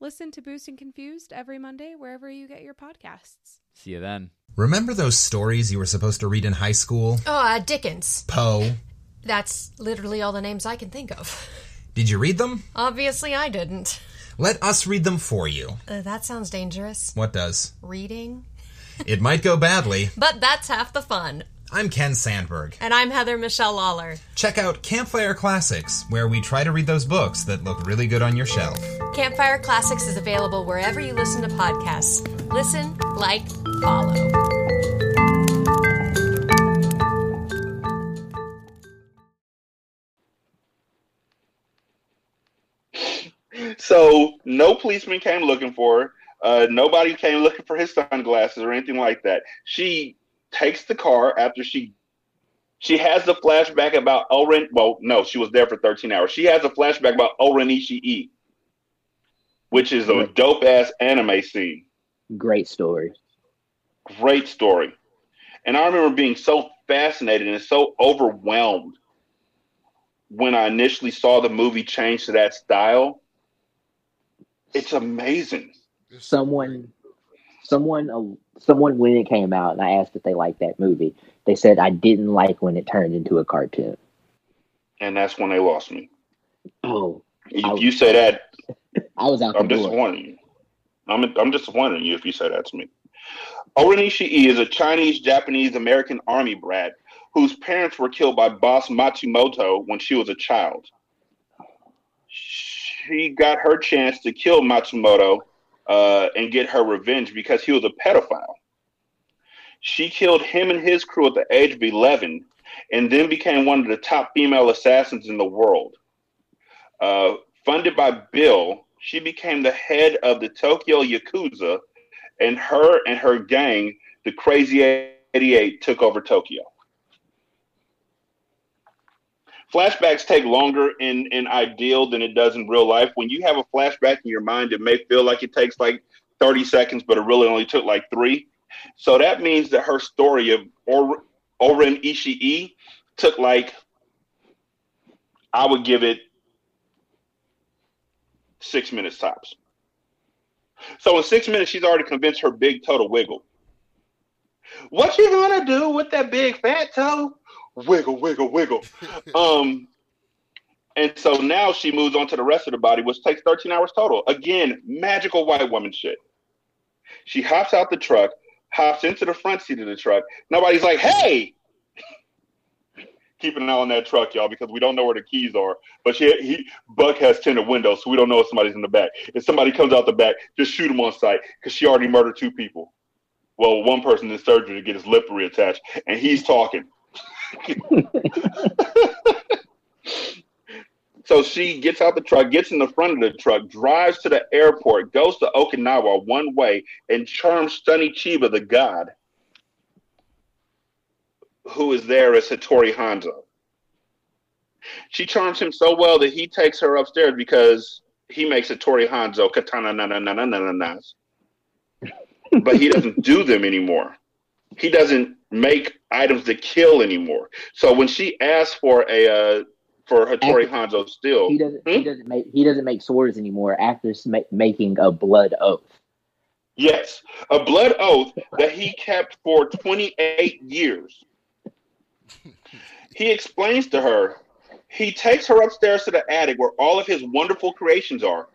Listen to Boozed and Confused every Monday wherever you get your podcasts. See you then. Remember those stories you were supposed to read in high school? Oh, uh, Dickens. Poe. That's literally all the names I can think of. Did you read them? Obviously, I didn't. Let us read them for you. Uh, that sounds dangerous. What does? Reading? It might go badly. But that's half the fun. I'm Ken Sandberg. And I'm Heather Michelle Lawler. Check out Campfire Classics, where we try to read those books that look really good on your shelf. Campfire Classics is available wherever you listen to podcasts. Listen, like, follow. So no policeman came looking for her. Uh, nobody came looking for his sunglasses or anything like that. She takes the car after she She has a flashback about O-Ren. Well, no, she was there for 13 hours. She has a flashback about O-Ren Ishii, which is a dope ass anime scene. Great story. Great story. And I remember being so fascinated and so overwhelmed when I initially saw the movie change to that style. It's amazing. Someone, someone, uh, someone when it came out, and I asked if they liked that movie. They said I didn't like when it turned into a cartoon. And that's when they lost me. Oh, If you say that, I was out I'm door. disappointing you. I'm I'm disappointing you if you say that to me. O-Ren Ishii is a Chinese Japanese American army brat whose parents were killed by boss Matsumoto when she was a child. She got her chance to kill Matsumoto uh, and get her revenge because he was a pedophile. She killed him and his crew at the age of 11 and then became one of the top female assassins in the world. Uh, funded by Bill, she became the head of the Tokyo Yakuza, and her and her gang, the Crazy 88, took over Tokyo. Flashbacks take longer in, in ideal than it does in real life. When you have a flashback in your mind, it may feel like it takes like 30 seconds, but it really only took like three. So that means that her story of or- O-Ren Ishii took like, I would give it six minutes tops. So in six minutes, she's already convinced her big toe to wiggle. What you gonna do with that big fat toe? Wiggle, wiggle, wiggle. um, and so now she moves on to the rest of the body, which takes 13 hours total. Again, magical white woman shit. She hops out the truck, hops into the front seat of the truck. Nobody's like, hey, keep an eye on that truck, y'all, because we don't know where the keys are. But she, he, Buck has tinted windows, so we don't know if somebody's in the back. If somebody comes out the back, just shoot him on sight because she already murdered two people. Well, one person in surgery to get his lip reattached, and he's talking. so she gets out the truck, gets in the front of the truck, drives to the airport, goes to Okinawa one way, and charms Sonny Chiba, the god, who is there as Hattori Hanzo. She charms him so well that he takes her upstairs because he makes Hattori Hanzo katana na na na na na na nas. But he doesn't do them anymore. He doesn't make items to kill anymore. So when she asks for a uh, for Hattori Hanzo still, He doesn't. Hmm? He doesn't make. He doesn't make swords anymore after sma- making a blood oath. Yes, a blood oath that he kept for 28 years. He explains to her, he takes her upstairs to the attic where all of his wonderful creations are.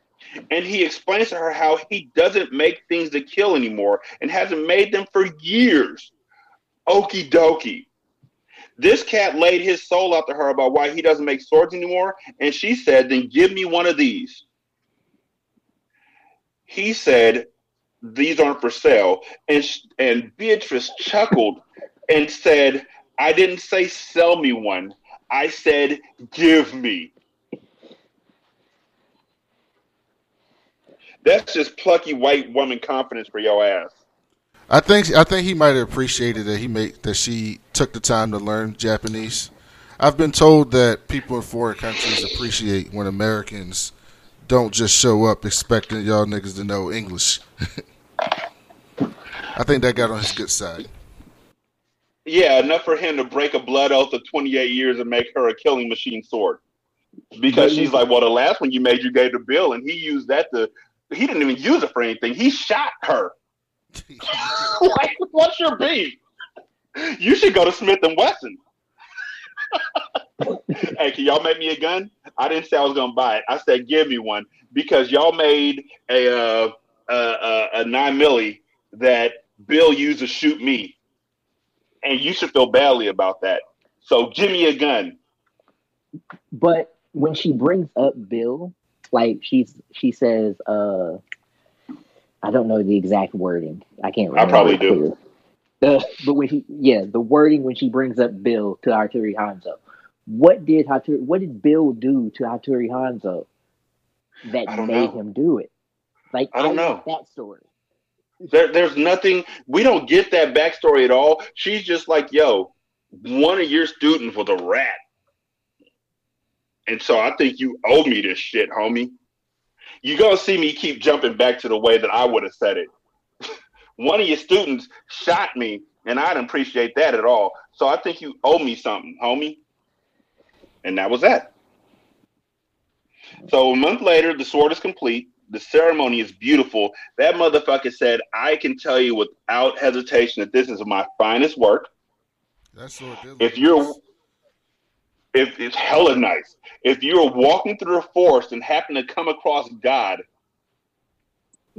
And he explains to her how he doesn't make things to kill anymore and hasn't made them for years. Okie dokie. This cat laid his soul out to her about why he doesn't make swords anymore. And she said, then give me one of these. He said, these aren't for sale. And and Beatrice chuckled and said, I didn't say sell me one. I said give me. That's just plucky white woman confidence for your ass. I think I think he might have appreciated that he made that she took the time to learn Japanese. I've been told that people in foreign countries appreciate when Americans don't just show up expecting y'all niggas to know English. I think that got on his good side. Yeah, enough for him to break a blood oath of 28 years and make her a killing machine sword. Because she's like, well, the last one you made, you gave to Bill, and he used that to. He didn't even use it for anything. He shot her. Like, what's your beef? You should go to Smith and Wesson. hey, can y'all make me a gun? I didn't say I was gonna buy it. I said give me one because y'all made a uh, a, a, a nine milli that Bill used to shoot me, and you should feel badly about that. So give me a gun. But when she brings up Bill, like she's she says, uh I don't know the exact wording. I can't remember. I probably do. Uh, but when she yeah, the wording when she brings up Bill to Hattori Hanzo. What did Hattori what did Bill do to Hattori Hanzo that made know. him do it? Like I don't know. that story. There, there's nothing. We don't get that backstory at all. She's just like, yo, one of your students was a rat. And so I think you owe me this shit, homie. You gonna see me keep jumping back to the way that I would have said it. one of your students shot me, and I didn't appreciate that at all. So I think you owe me something, homie. And that was that. So a month later, the sword is complete. The ceremony is beautiful. That motherfucker said, I can tell you without hesitation that this is my finest work. That's did If you're. If it's hella nice. If you're walking through a forest and happen to come across God,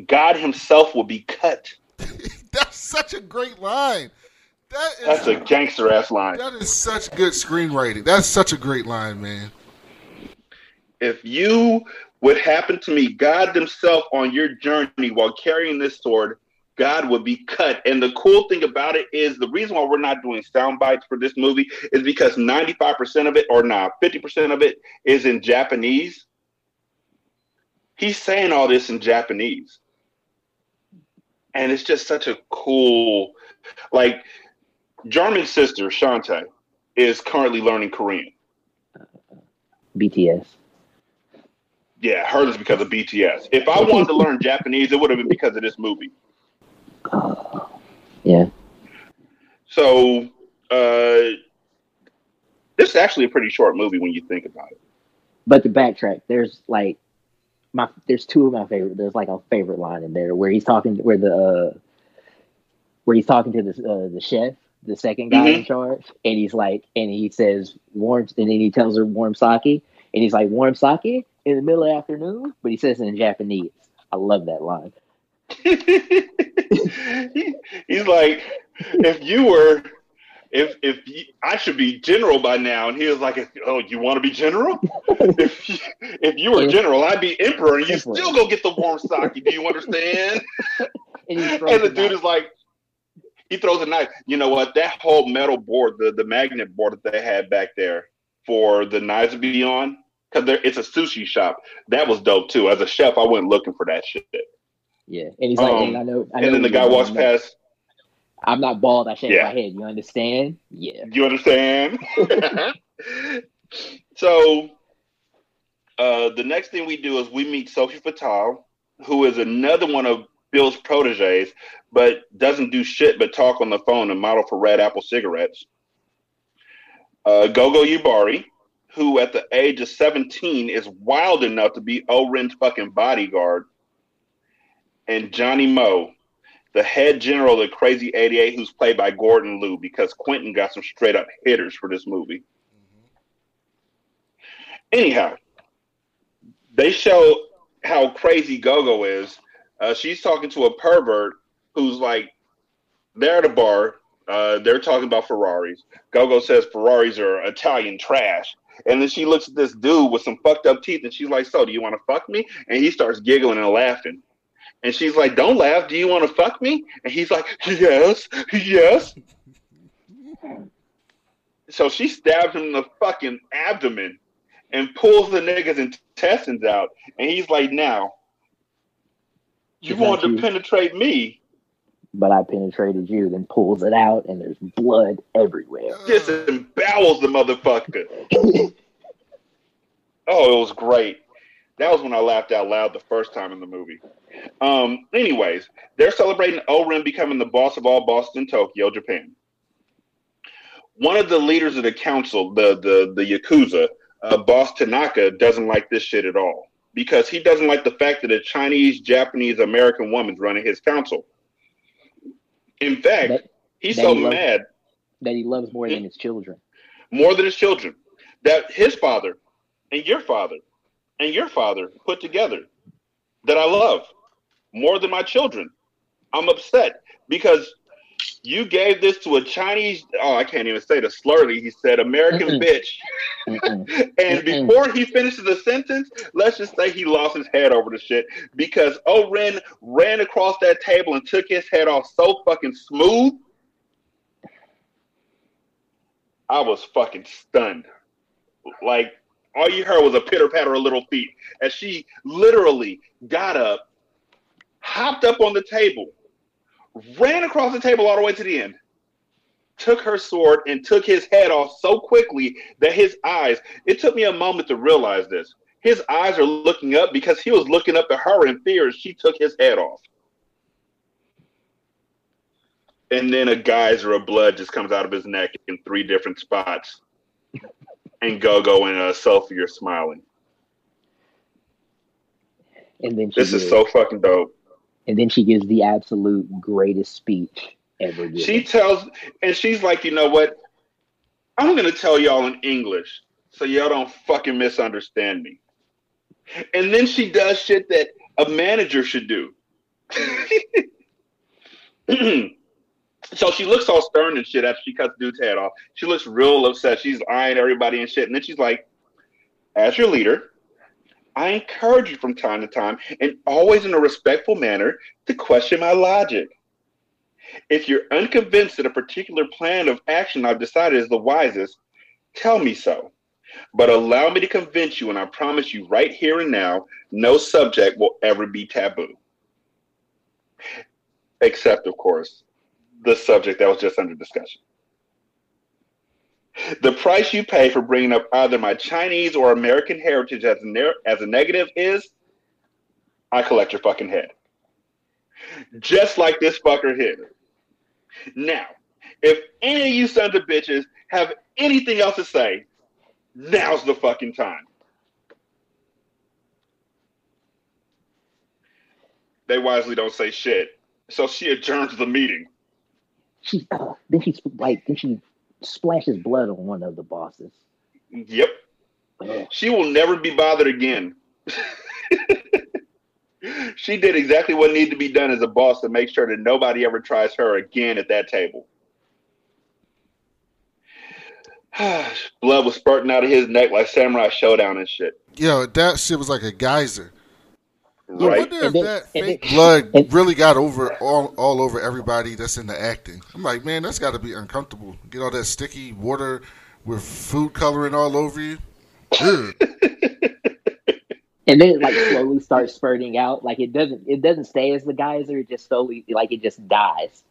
God himself will be cut. That's such a great line. That is That's a gangster ass line. that is such good screenwriting. That's such a great line, man. if you would happen to meet God Himself on your journey while carrying this sword, God would be cut. And the cool thing about it is the reason why we're not doing sound bites for this movie is because 95% of it, or not, 50% of it is in Japanese. He's saying all this in Japanese. And it's just such a cool, like, German sister, Shantae, is currently learning Korean. BTS. Yeah, hers is because of BTS. If I wanted to learn Japanese, it would have been because of this movie. Yeah. So, uh, this is actually a pretty short movie when you think about it. But to backtrack, there's like my there's two of my favorite. There's like a favorite line in there where he's talking where the uh, where he's talking to the uh, the chef, the second guy in Mhm. charge, and he's like, and he says warm, and then he tells her warm sake, and he's like warm sake in the middle of the afternoon, but he says it in Japanese. I love that line. He- He's like, if you were, if if you, I should be general by now, and he was like, oh, you want to be general? if you, if you were general, I'd be emperor, and you Emperor. still go get the warm sake. Do you understand? And, and the dude is like, he throws a knife. You know what? That whole metal board, the the magnet board that they had back there for the knives to be on, because it's a sushi shop. That was dope too. As a chef, I went looking for that shit. Yeah, and he's like, Um, and I know, I know And then the guy walks past. I'm not bald. I shave Yeah. my head. You understand? Yeah. You understand? so, uh, the next thing we do is we meet Sofie Fatale, who is another one of Bill's proteges, but doesn't do shit but talk on the phone and model for Red Apple cigarettes. Uh, Gogo Yubari, who at the age of 17 is wild enough to be O-Ren's fucking bodyguard. And Johnny Mo, the head general of the Crazy 88, who's played by Gordon Liu, because Quentin got some straight up hitters for this movie. Anyhow, they show how crazy Gogo is. Uh, she's talking to a pervert who's like, they're at a bar. Uh, they're talking about Ferraris. Gogo says Ferraris are Italian trash. And then she looks at this dude with some fucked up teeth and she's like, So, do you want to fuck me? And he starts giggling and laughing. And she's like, Don't laugh. Do you want to fuck me? And he's like, Yes, yes. So she stabs him in the fucking abdomen and pulls the nigga's intestines out. And he's like, Now, you Is that wanted to you? penetrate me. But I penetrated you, then pulls it out, and there's blood everywhere. Uh. Just embowels the motherfucker. Oh, it was great. That was when I laughed out loud the first time in the movie. Um, anyways, they're celebrating O-Ren becoming the boss of all bosses in Tokyo, Japan. One of the leaders of the council, the the the Yakuza, uh, boss Tanaka, doesn't like this shit at all because he doesn't like the fact that a Chinese, Japanese, American woman's running his council. In fact, That- he's that so he loves- mad That he loves more than his children. more than his children. That his father and your father and your father put together that I love more than my children. I'm upset because you gave this to a Chinese, oh, I can't even say the slurly. He said, American Mm-mm. bitch. Mm-mm. And Mm-mm. before he finishes the sentence, let's just say he lost his head over the shit because O-Ren ran across that table and took his head off so fucking smooth. I was fucking stunned. Like all you heard was a pitter patter of little feet as she literally got up, hopped up on the table, ran across the table all the way to the end, took her sword and took his head off so quickly that his eyes, it took me a moment to realize this. His eyes are looking up because he was looking up at her in fear as she took his head off. And then a geyser of blood just comes out of his neck in three different spots. And Gogo and uh, Sofie are smiling. And then this is so fucking dope. And then she gives the absolute greatest speech ever given. She tells, and she's like, you know what? I'm gonna tell y'all in English so y'all don't fucking misunderstand me. And then she does shit that a manager should do. so she looks all stern and shit after she cuts dude's head off. She looks real upset. She's eyeing everybody and shit. And then she's like, as your leader, I encourage you from time to time and always in a respectful manner to question my logic. If you're unconvinced that a particular plan of action I've decided is the wisest, tell me so. But allow me to convince you, and I promise you right here and now, no subject will ever be taboo. Except, of course, the subject that was just under discussion. The price you pay for bringing up either my Chinese or American heritage as a, ne- as a negative is I collect your fucking head. Just like this fucker here. Now, if any of you sons of bitches have anything else to say, now's the fucking time. They wisely don't say shit. So she adjourns the meeting. She uh, then she like then she splashes blood on one of the bosses. Yep. Ugh. She will never be bothered again. she did exactly what needed to be done as a boss to make sure that nobody ever tries her again at that table. Blood was spurting out of his neck like Samurai Shodown and shit. Yo, that shit was like a geyser. Right. I wonder if then, that fake then, blood and, really got over all all over everybody that's in the acting. I'm like, man, that's got to be uncomfortable. Get all that sticky water with food coloring all over you. and then it like slowly starts spurting out. Like it doesn't it doesn't stay as the geyser. It just slowly like it just dies.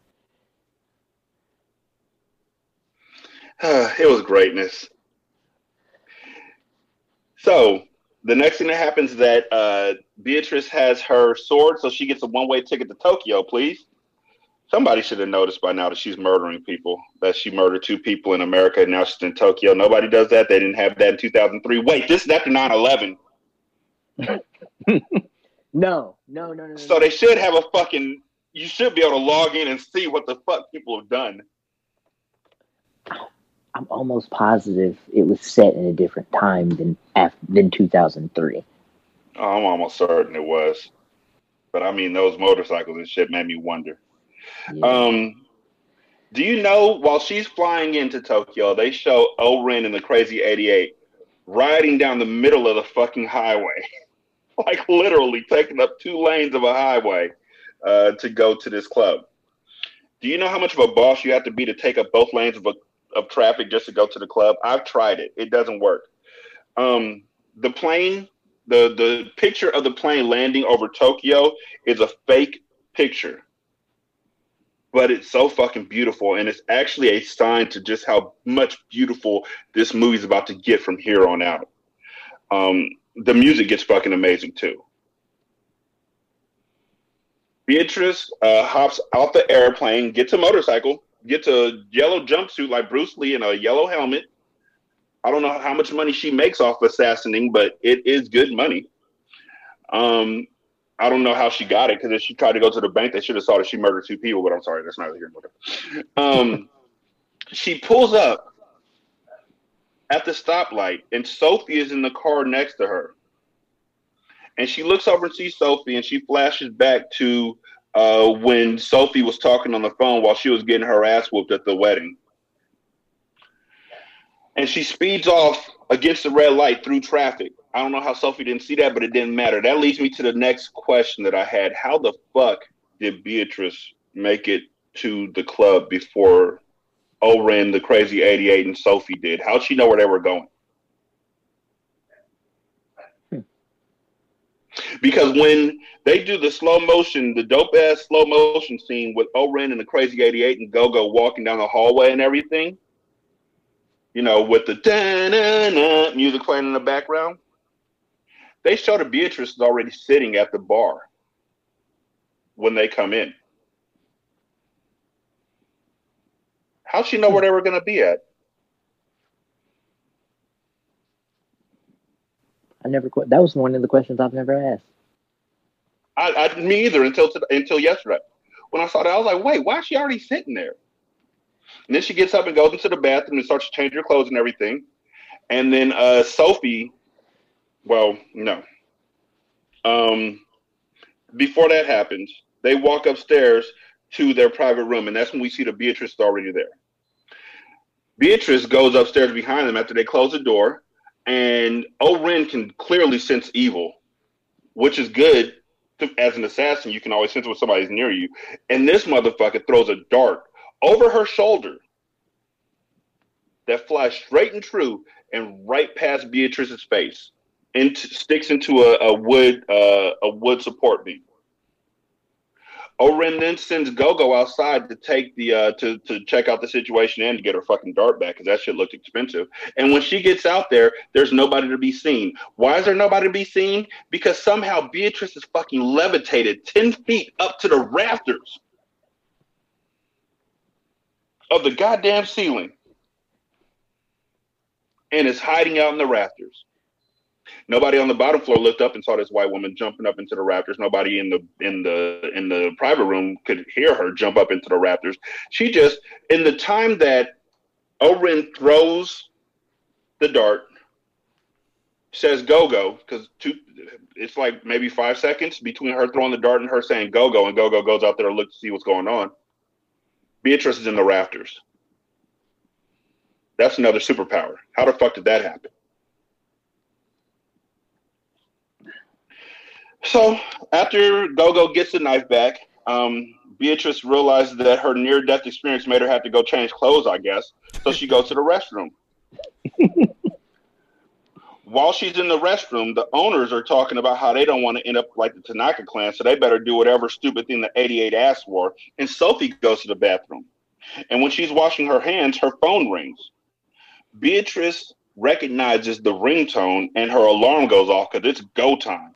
it was greatness. So the next thing that happens is that uh, Beatrice has her sword, so she gets a one way ticket to Tokyo, please. Somebody should have noticed by now that she's murdering people, that she murdered two people in America, and now she's in Tokyo. Nobody does that. They didn't have that in 2003. Wait, this is after 9 11. no, no, no, no. So they should have a fucking. You should be able to log in and see what the fuck people have done. I'm almost positive it was set in a different time than after, than 2003. Oh, I'm almost certain it was, but I mean those motorcycles and shit made me wonder. Yeah. Um, do you know while she's flying into Tokyo, they show O-Ren in the Crazy 88 riding down the middle of the fucking highway, like literally taking up two lanes of a highway uh, to go to this club. Do you know how much of a boss you have to be to take up both lanes of a of traffic just to go to the club. I've tried it. It doesn't work. Um, the plane, the the picture of the plane landing over Tokyo is a fake picture. But it's so fucking beautiful, and it's actually a sign to just how much beautiful this movie's about to get from here on out. Um, the music gets fucking amazing too. Beatrice uh, hops out the airplane, gets a motorcycle, gets a yellow jumpsuit like Bruce Lee and a yellow helmet. I don't know how much money she makes off assassinating, but it is good money. Um, I don't know how she got it because if she tried to go to the bank, they should have saw that she murdered two people. But I'm sorry, that's not here. Um, she pulls up at the stoplight, and Sofie is in the car next to her. And she looks over and sees Sofie, and she flashes back to uh, when Sofie was talking on the phone while she was getting her ass whooped at the wedding. And she speeds off against the red light through traffic. I don't know how Sofie didn't see that, but it didn't matter. That leads me to the next question that I had. How the fuck did Beatrice make it to the club before O-Ren, the crazy 88, and Sofie did? How'd she know where they were going? Because when they do the slow motion, the dope ass slow motion scene with O-Ren and the Crazy 88 and Go-Go walking down the hallway and everything, you know, with the da-na-na music playing in the background, they show that Beatrice is already sitting at the bar when they come in. How'd she know where they were going to be at? I never. That was one of the questions I've never asked. I, I me either until until yesterday. When I saw that, I was like, "Wait, why is she already sitting there?" And then she gets up and goes into the bathroom and starts to change her clothes and everything. And then uh, Sofie, well, no. Um, before that happens, they walk upstairs to their private room, and that's when we see the Beatrice already there. Beatrice goes upstairs behind them after they close the door, and O-Ren can clearly sense evil, which is good. As an assassin, you can always sense when somebody's near you. And this motherfucker throws a dart over her shoulder that flies straight and true and right past Beatrice's face, and sticks into a, a wood uh, a wood support beam. O-Ren then sends Gogo outside to take the uh, to to check out the situation and to get her fucking dart back because that shit looked expensive. And when she gets out there, there's nobody to be seen. Why is there nobody to be seen? Because somehow Beatrice is fucking levitated ten feet up to the rafters of the goddamn ceiling and is hiding out in the rafters. Nobody on the bottom floor looked up and saw this white woman jumping up into the rafters. Nobody in the in the in the private room could hear her jump up into the rafters. She just in the time that O-Ren throws the dart, says go go because two it's like maybe five seconds between her throwing the dart and her saying go go and Gogo goes out there to look to see what's going on. Beatrice is in the rafters. That's another superpower. How the fuck did that happen? So after Gogo gets the knife back, um, Beatrice realizes that her near-death experience made her have to go change clothes. I guess so. She goes to the restroom. While she's in the restroom, the owners are talking about how they don't want to end up like the Tanaka clan, so they better do whatever stupid thing the 88 asked for. And Sofie goes to the bathroom. And when she's washing her hands, her phone rings. Beatrice recognizes the ringtone and her alarm goes off because it's go time.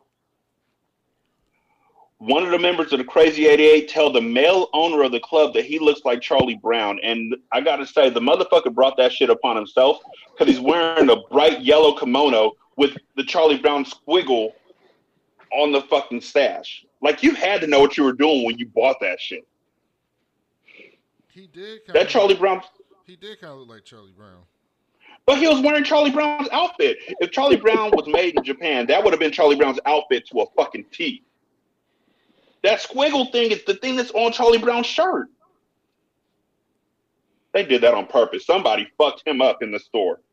One of the members of the Crazy 88 tell the male owner of the club that he looks like Charlie Brown. And I got to say, the motherfucker brought that shit upon himself because he's wearing a bright yellow kimono with the Charlie Brown squiggle on the fucking stash. Like, you had to know what you were doing when you bought that shit. He did. That Charlie Brown He did kind of look like Charlie Brown. But he was wearing Charlie Brown's outfit. If Charlie Brown was made in Japan, that would have been Charlie Brown's outfit to a fucking T. That squiggle thing is the thing that's on Charlie Brown's shirt. They did that on purpose. Somebody fucked him up in the store.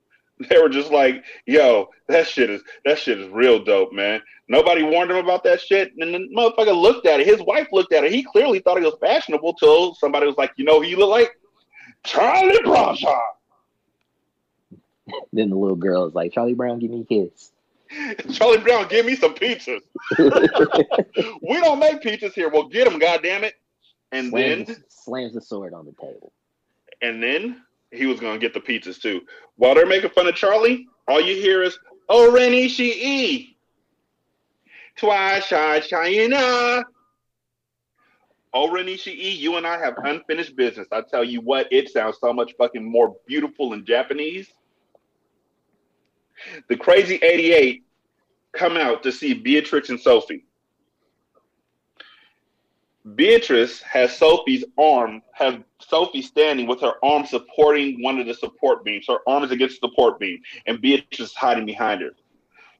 They were just like, "Yo, that shit is that shit is real dope, man." Nobody warned him about that shit, and the motherfucker looked at it. His wife looked at it. He clearly thought it was fashionable till somebody was like, "You know you look like? Charlie Brown." Then the little girl is like, Charlie Brown, give me a kiss. Charlie Brown, give me some pizzas. we don't make pizzas here. Well, get them, goddamn it! And slams, then, slams the sword on the table. and then he was gonna get the pizzas too. While they're making fun of Charlie, all you hear is "Oh, Rennie, she e." Twice, shy, China. Oh, Rennie, she e. You and I have unfinished business. I tell you what, it sounds so much fucking more beautiful in Japanese. The Crazy 88 come out to see Beatrix and Sofie. Beatrice has Sofie's arm, have Sofie standing with her arm supporting one of the support beams. Her arm is against the support beam, and Beatrice is hiding behind her.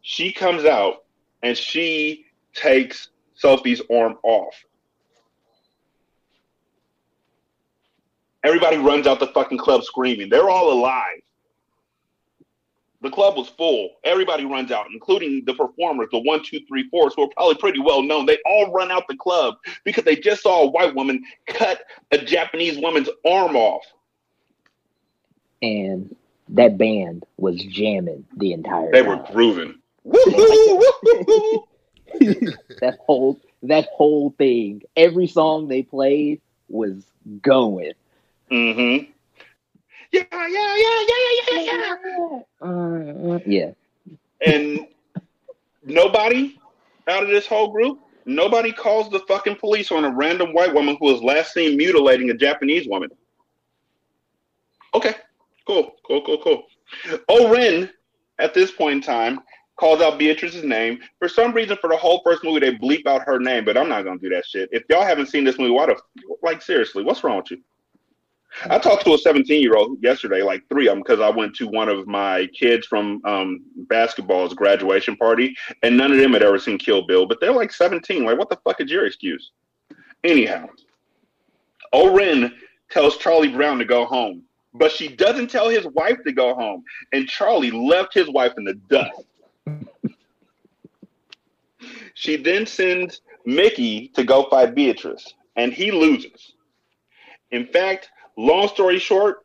She comes out and she takes Sofie's arm off. Everybody runs out the fucking club screaming. They're all alive. The club was full. Everybody runs out, including the performers, the one, two, three, fours, who are probably pretty well known. They all run out the club because they just saw a white woman cut a Japanese woman's arm off. And that band was jamming the entire They time. were grooving. Woo-hoo, woo-hoo-hoo. that whole that whole thing. Every song they played was going. Mm-hmm. Yeah, yeah, yeah, yeah, yeah, yeah, Uh, yeah. And nobody out of this whole group, nobody calls the fucking police on a random white woman who was last seen mutilating a Japanese woman. Okay, cool, cool, cool, cool. O-Ren, at this point in time, calls out Beatrice's name. For some reason, for the whole first movie, they bleep out her name, but I'm not gonna do that shit. If y'all haven't seen this movie, why the like seriously, what's wrong with you? I talked to a 17 year old yesterday, like three of them, because I went to one of my kids from um, basketball's graduation party, and none of them had ever seen Kill Bill, but they're like 17. Like, what the fuck is your excuse? Anyhow, O-Ren tells Charlie Brown to go home, but she doesn't tell his wife to go home, and Charlie left his wife in the dust. she then sends Mickey to go fight Beatrice, and he loses. In fact, long story short,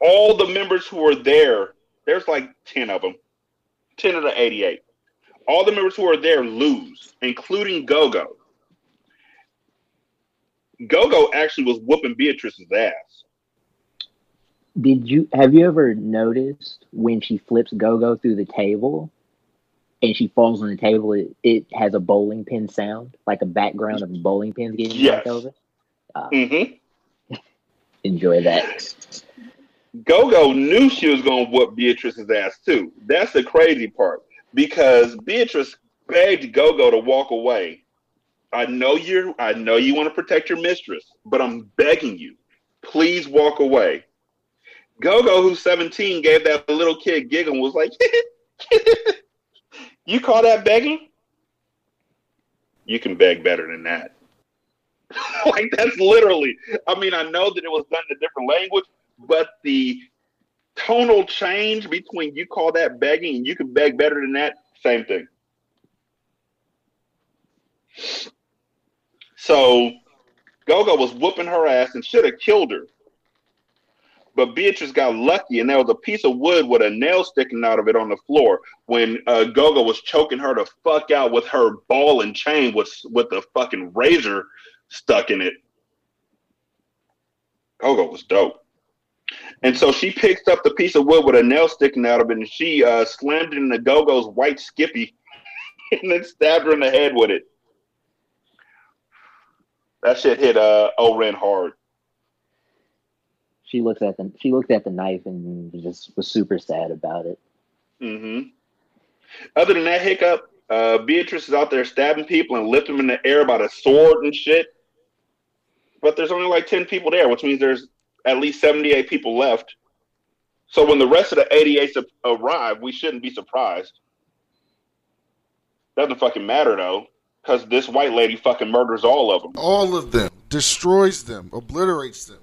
all the members who were there, there's like 10 of them, 10 of the 88. All the members who are there lose, including Gogo. Gogo actually was whooping Beatrice's ass. Did you have you ever noticed when she flips Go-Go through the table and she falls on the table, it, it has a bowling pin sound, like a background of bowling pins getting Yes. knocked over? Uh, Mm-hmm. Enjoy that. Gogo knew she was going to whoop Beatrice's ass too. That's the crazy part because Beatrice begged Gogo to walk away. I know you're. I know you want to protect your mistress, but I'm begging you, please walk away. Gogo, who's 17, gave that little kid giggle and was like, "You call that begging? You can beg better than that." like that's literally. I mean, I know that it was done in a different language, but the tonal change between you call that begging and you can beg better than that, same thing. So Gogo was whooping her ass and should have killed her. But Beatrice got lucky, and there was a piece of wood with a nail sticking out of it on the floor when uh, Gogo was choking her to fuck out with her ball and chain with with the fucking razor stuck in it. Gogo was dope. And so she picks up the piece of wood with a nail sticking out of it, and she uh, slammed it into Gogo's white skippy, and then stabbed her in the head with it. That shit hit uh, O-Ren hard. She looks at the she looked at the knife and just was super sad about it. Mm-hmm. Other than that hiccup, uh, Beatrice is out there stabbing people and lifting them in the air by the sword and shit. But there's only like 10 people there, which means there's at least 78 people left. So when the rest of the 88 su- arrive, we shouldn't be surprised. Doesn't fucking matter though, because this white lady fucking murders all of them. All of them destroys them, obliterates them.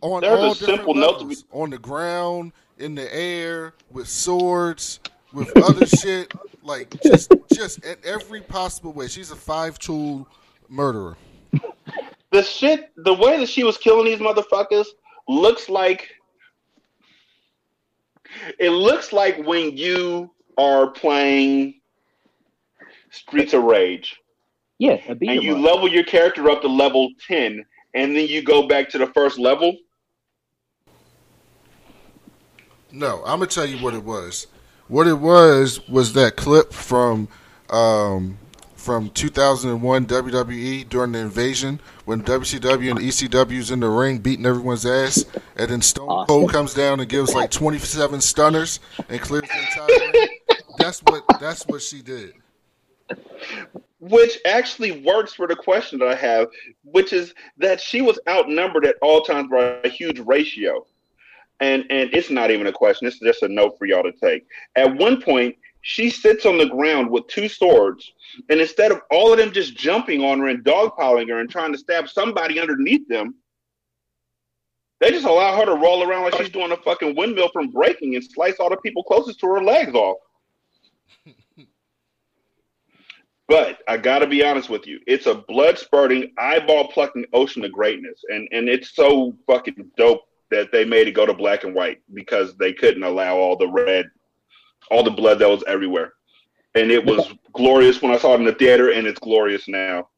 On There's all different simple note to levels. on the ground, in the air, with swords, with other shit, like just just in every possible way. She's a five tool murderer. The shit, the way that she was killing these motherfuckers looks like it looks like when you are playing Streets of Rage Yeah, a beat and 'em you up. level your character up to level 10 and then you go back to the first level. No, I'm gonna tell you what it was. What it was was that clip from um, from 2001 WWE during the invasion when WCW and ECW's in the ring beating everyone's ass, and then Stone Awesome. Cold comes down and gives like 27 stunners and clears the entire ring. That's what that's what she did. Which actually works for the question that I have, which is that she was outnumbered at all times by a huge ratio. And and it's not even a question, it's just a note for y'all to take. At one point, she sits on the ground with two swords, and instead of all of them just jumping on her and dogpiling her and trying to stab somebody underneath them, they just allow her to roll around like she's doing a fucking windmill from breaking and slice all the people closest to her legs off. But I gotta be honest with you, it's a blood spurting, eyeball plucking ocean of greatness, and and it's so fucking dope that they made it go to black and white because they couldn't allow all the red, all the blood that was everywhere. And it was glorious when I saw it in the theater, and it's glorious now.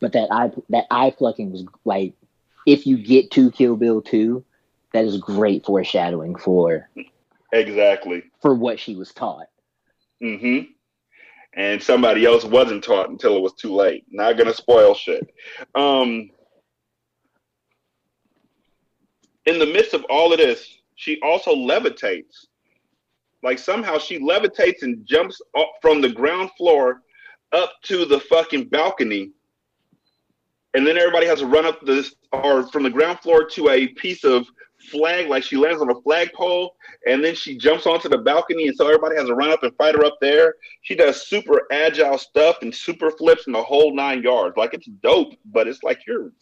But that eye that eye plucking was like, if you get to Kill Bill two, that is great foreshadowing for Exactly. for what she was taught. hmm And somebody else wasn't taught until it was too late. Not gonna spoil shit. Um, in the midst of all of this, she also levitates. Like somehow she levitates and jumps up from the ground floor up to the fucking balcony. And then everybody has to run up this or from the ground floor to a piece of flag, like she lands on a flagpole, and then she jumps onto the balcony, and so everybody has to run up and fight her up there. She does super agile stuff and super flips in the whole nine yards. Like it's dope, but it's like you're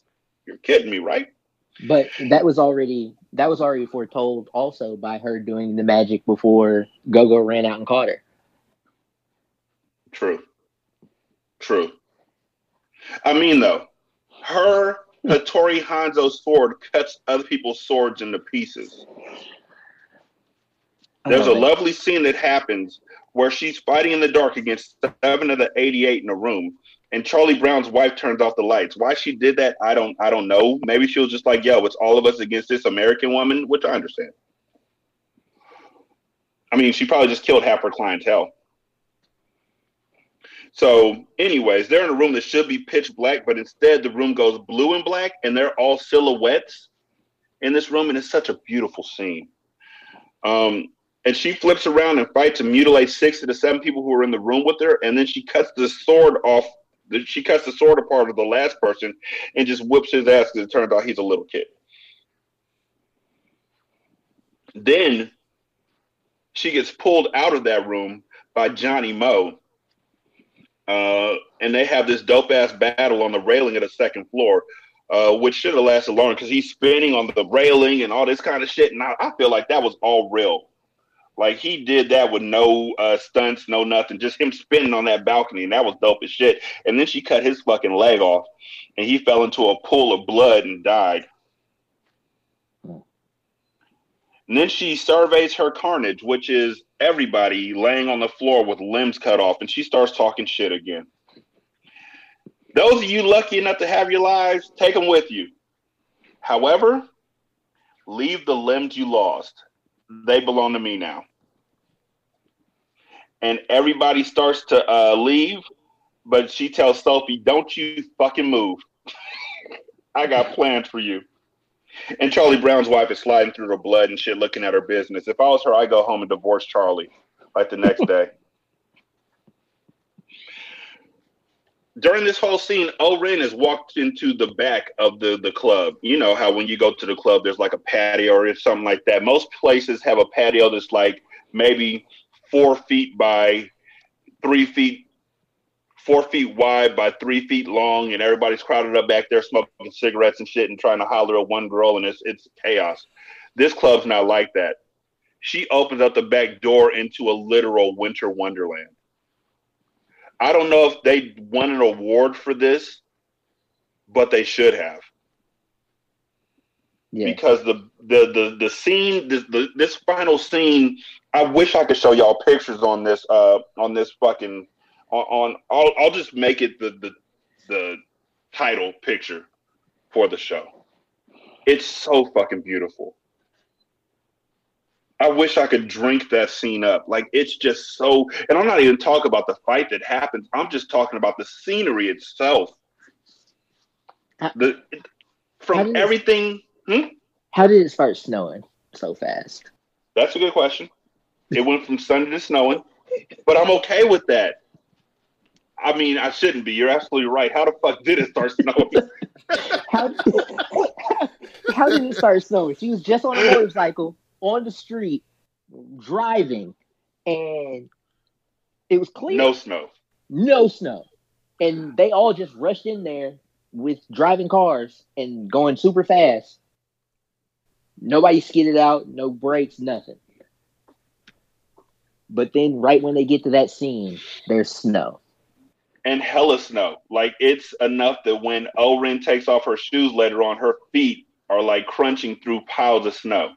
you're kidding me, right? But that was already that was already foretold also by her doing the magic before Gogo ran out and caught her. True. True. I mean though, her Hattori Hanzo sword cuts other people's swords into pieces. There's a lovely scene that happens where she's fighting in the dark against seven of the 88 in a room, and Charlie Brown's wife turns off the lights. Why she did that, I don't, I don't know. Maybe she was just like, "Yo, it's all of us against this American woman," which I understand. I mean, she probably just killed half her clientele. So, anyways, they're in a room that should be pitch black, but instead the room goes blue and black, and they're all silhouettes in this room, and it's such a beautiful scene. Um, and she flips around and fights and mutilates six of the seven people who are in the room with her, and then she cuts the sword off. She cuts the sword apart of the last person and just whips his ass because it turns out he's a little kid. Then she gets pulled out of that room by Johnny Mo. Uh, and they have this dope ass battle on the railing of the second floor, uh, which should have lasted longer because he's spinning on the railing and all this kind of shit. And I, I feel like that was all real. Like he did that with no uh, stunts, no nothing, just him spinning on that balcony, and that was dope as shit. And then she cut his fucking leg off, and he fell into a pool of blood and died. And then she surveys her carnage, which is everybody laying on the floor with limbs cut off, and she starts talking shit again. Those of you lucky enough to have your lives, take them with you. However, leave the limbs you lost. They belong to me now. And everybody starts to uh, leave, but she tells Sofie, "Don't you fucking move. I got plans for you." And Charlie Brown's wife is sliding through her blood and shit, looking at her business. If I was her, I'd go home and divorce Charlie like the next day. During this whole scene, O-Ren has walked into the back of the, the club. You know how when you go to the club, there's like a patio or something like that. Most places have a patio that's like maybe four feet by three feet four feet wide by three feet long, and everybody's crowded up back there smoking cigarettes and shit and trying to holler at one girl, and it's it's chaos. This club's not like that. She opens up the back door into a literal winter wonderland. I don't know if they won an award for this, but they should have Yeah. because the the the the scene this the, this final scene. I wish I could show y'all pictures on this uh on this fucking on, on I'll I'll just make it the the the title picture for the show. It's so fucking beautiful. I wish I could drink that scene up. Like it's just so and I'm not even talking about the fight that happens. I'm just talking about the scenery itself. Uh, The how from it- everything hmm? How did it start snowing so fast? That's a good question. It went from sunny to snowing, but I'm okay with that. I mean, I shouldn't be. You're absolutely right. How the fuck did it start snowing? How did, how did it start snowing? She was just on a motorcycle on the street driving, and it was clear. no snow. no snow. And they all just rushed in there with driving cars and going super fast. Nobody skidded out, no brakes, nothing. But then, right when they get to that scene, there's snow. And hella snow. Like it's enough that when O-Ren takes off her shoes later on, her feet are like crunching through piles of snow.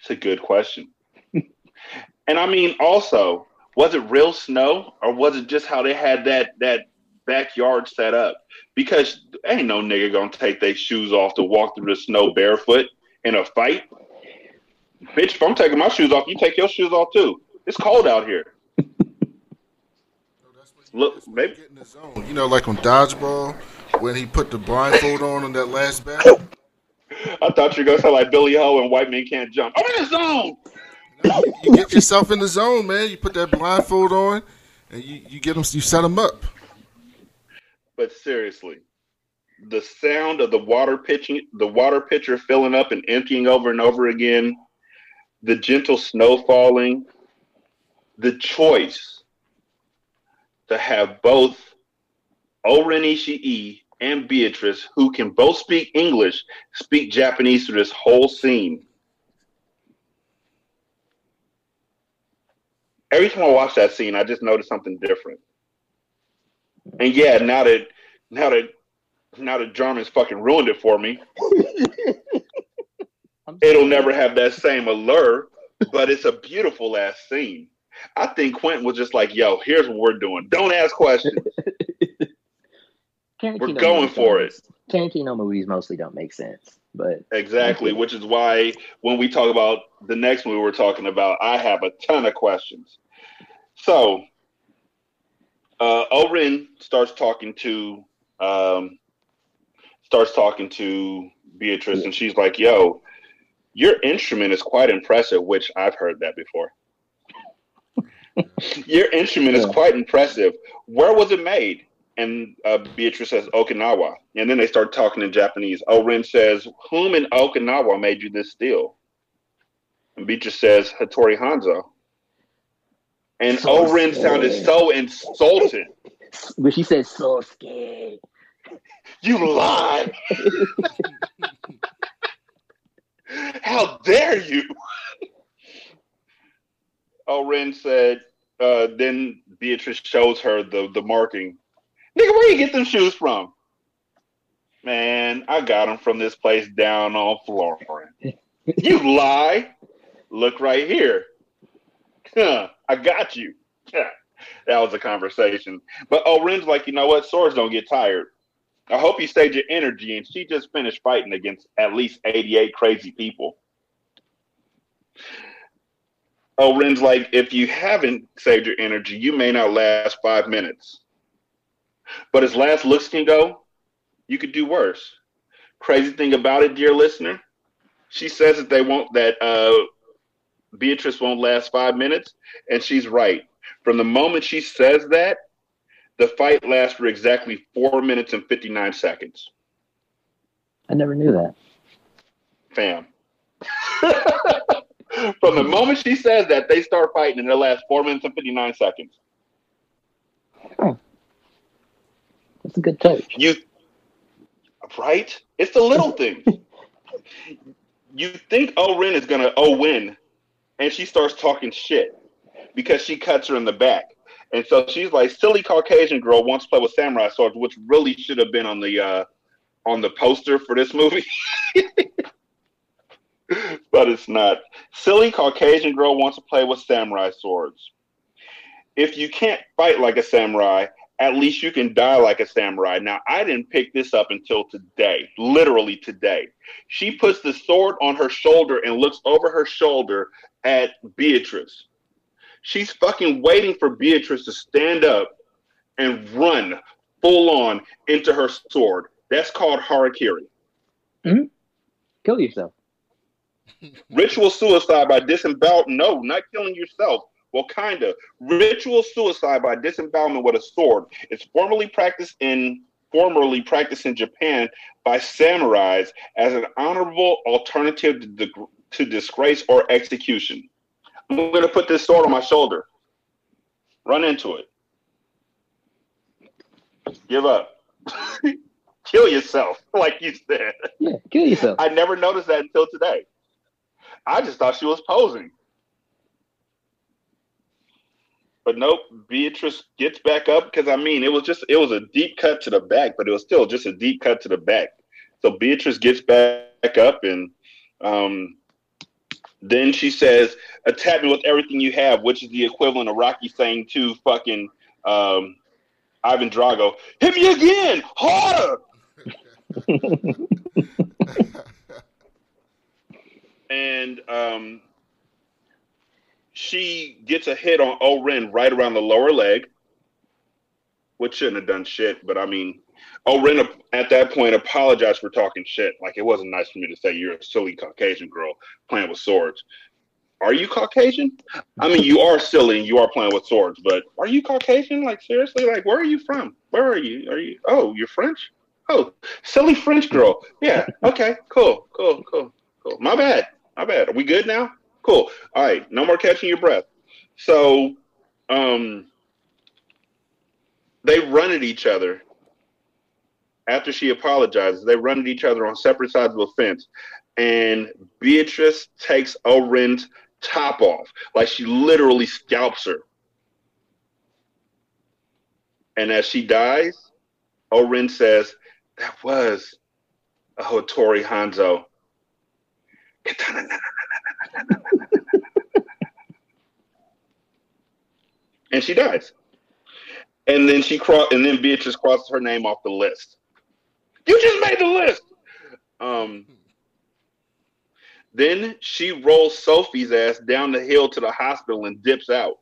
It's a good question. and I mean, also, was it real snow or was it just how they had that that backyard set up? Because ain't no nigga gonna take their shoes off to walk through the snow barefoot in a fight. Bitch, if I'm taking my shoes off, you take your shoes off too. It's cold out here. Look, maybe Get in the zone. You know, like on dodgeball when he put the blindfold on on that last bat. I thought you were gonna sound like Billy Ho and White Men Can't Jump. I'm in the zone. You, you get yourself in the zone, man. You put that blindfold on, and you, you get them. You set them up. But seriously, the sound of the water pitching, the water pitcher filling up and emptying over and over again, the gentle snow falling, the choice to have both O-Ren Ishii and Beatrice, who can both speak English, speak Japanese through this whole scene. Every time I watch that scene, I just notice something different. And yeah, now that now that now that Jarmon's fucking ruined it for me, it'll never have that same allure, but it's a beautiful ass scene. I think Quentin was just like, yo, here's what we're doing. Don't ask questions. Tarantino We're going for don't it. make- Tarantino movies mostly don't make sense, but Exactly, which is why when we talk about the next movie we're talking about, I have a ton of questions. So, uh, O-Ren starts talking to um, starts talking to Beatrice, and she's like, "Yo, your instrument is quite impressive." Which I've heard that before. your instrument is quite impressive. Where was it made? And uh, Beatrice says Okinawa, and then they start talking in Japanese. O-Ren says, "Whom in Okinawa made you this deal? And Beatrice says, "Hattori Hanzo." And So O-Ren sounded so insulted. but she said so scared. You lie! How dare you? O-Ren said. Uh, then Beatrice shows her the the marking. Nigga, where you get them shoes from? Man, I got them from this place down on Florence. you lie. Look right here. Huh, I got you. That was a conversation. But O-Ren's like, you know what? Swords don't get tired. I hope you saved your energy. And she just finished fighting against at least 88 crazy people. O-Ren's like, if you haven't saved your energy, you may not last five minutes. But as last looks can go, you could do worse. Crazy thing about it, dear listener, she says that they won't that uh, Beatrice won't last five minutes, and she's right. From the moment she says that, the fight lasts for exactly four minutes and fifty nine seconds. I never knew that. Fam. From the moment she says that, they start fighting, and it lasts four minutes and fifty nine seconds. A good touch. You right? It's the little things. you think O-Ren is gonna oh win, and she starts talking shit because she cuts her in the back. And so she's like, silly Caucasian girl wants to play with samurai swords, which really should have been on the uh, on the poster for this movie. but it's not. Silly Caucasian girl wants to play with samurai swords. If you can't fight like a samurai, at least you can die like a samurai. Now, I didn't pick this up until today, literally today. She puts the sword on her shoulder and looks over her shoulder at Beatrice. She's fucking waiting for Beatrice to stand up and run full on into her sword. That's called harakiri. Mm-hmm. Kill yourself. Ritual suicide by disembowelment. No, not killing yourself. Well, kind of. Ritual suicide by disembowelment with a sword is formerly practiced in formerly practiced in Japan by samurais as an honorable alternative to, the, to disgrace or execution. I'm going to put this sword on my shoulder. Run into it. Give up. Kill yourself, like you said. Yeah, kill yourself. I never noticed that until today. I just thought she was posing. But nope, Beatrice gets back up because I mean it was just it was a deep cut to the back, but it was still just a deep cut to the back. So Beatrice gets back up and um Then she says, "Attack me with everything you have," which is the equivalent of Rocky saying to fucking um, Ivan Drago, "Hit me again, harder." and um, she gets a hit on O-Ren right around the lower leg, which shouldn't have done shit. But I mean, O-Ren at that point apologized for talking shit. Like it wasn't nice for me to say you're a silly Caucasian girl playing with swords. Are you Caucasian? I mean, you are silly and you are playing with swords, but are you Caucasian? Like seriously? Like where are you from? Where are you? Are you? Oh, you're French. Oh, silly French girl. Yeah. Okay. Cool. Cool. Cool. Cool. My bad. My bad. Are we good now? Cool. All right. No more catching your breath. So, um, they run at each other after she apologizes. They run at each other on separate sides of a fence, and Beatrice takes O-Ren's top off, like she literally scalps her. And as she dies, O-Ren says, "That was a Hattori Hanzo." and she dies. And then she cross, and then Beatrice crosses her name off the list. You just made the list. Um. Then she rolls Sofie's ass down the hill to the hospital and dips out.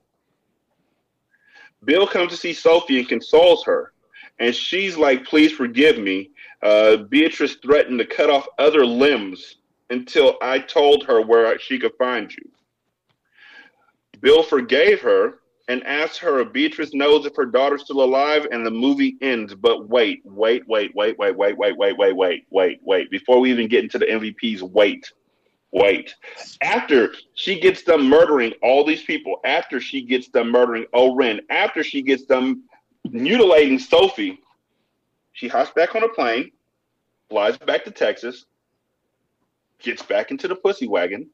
Bill comes to see Sofie and consoles her, and she's like, "Please forgive me." Uh, Beatrice threatened to cut off other limbs until I told her where she could find you. Bill forgave her and asked her if Beatrice knows if her daughter's still alive, and the movie ends. But wait, wait, wait, wait, wait, wait, wait, wait, wait, wait, wait, wait. Before we even get into the MVPs, wait, wait. After she gets done murdering all these people, after she gets done murdering O-Ren, after she gets done mutilating Sofie, she hops back on a plane, flies back to Texas, gets back into the pussy wagon,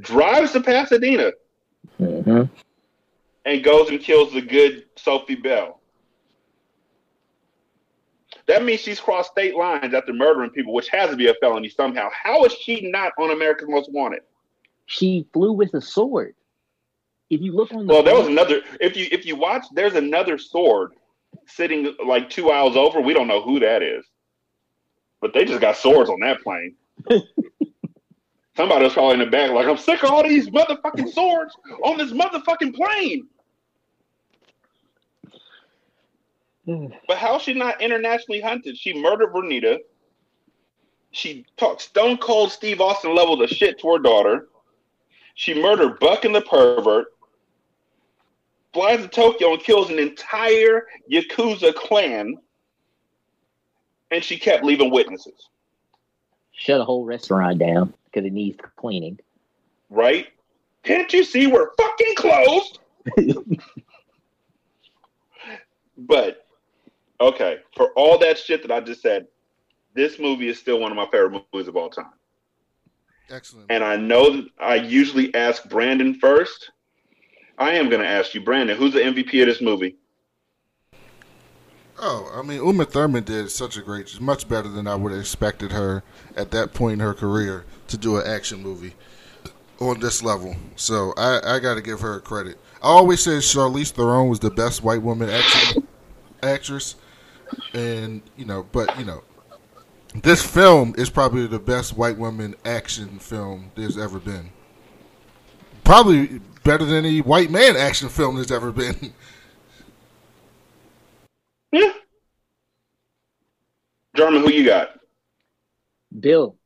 drives to Pasadena, Mm-hmm. and goes and kills the good Sophie Bell. That means she's crossed state lines after murdering people, which has to be a felony somehow. How is she not on America's Most Wanted? She flew with a sword. If you look on the Well, there was another. If you if you watch, there's another sword sitting like two aisles over. We don't know who that is, but they just got swords on that plane. Somebody was probably in the back like, "I'm sick of all these motherfucking swords on this motherfucking plane." But how is she not internationally hunted? She murdered Vernita. She talked stone cold Steve Austin level of shit to her daughter. She murdered Buck and the pervert. Flies to Tokyo and kills an entire Yakuza clan. And she kept leaving witnesses, shut a whole restaurant down because it needs cleaning. right? Can't you see we're fucking closed? But okay, for all that shit that I just said, this movie is still one of my favorite movies of all time. Excellent. And I know that I usually ask Brandon first. I am going to ask you, Brandon, who's the MVP of this movie? Oh, I mean, Uma Thurman did such a great, much better than I would have expected her at that point in her career to do an action movie on this level. So I, I got to give her credit. I always said Charlize Theron was the best white woman action actress, and you know, but you know, this film is probably the best white woman action film there's ever been. Probably better than any white man action film there's ever been. Yeah. Jarmon, who you got? Bill,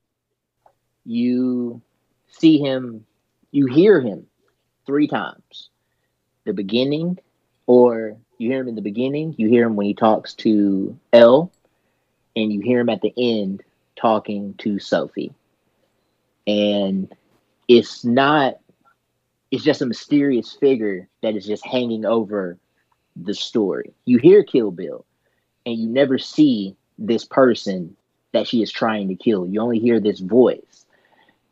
you see him, you hear him three times. The beginning, or you hear him in the beginning, you hear him when he talks to Elle, and you hear him at the end talking to Sofie. And it's not, it's just a mysterious figure that is just hanging over the story. You hear Kill Bill, and you never see this person that she is trying to kill. You only hear this voice.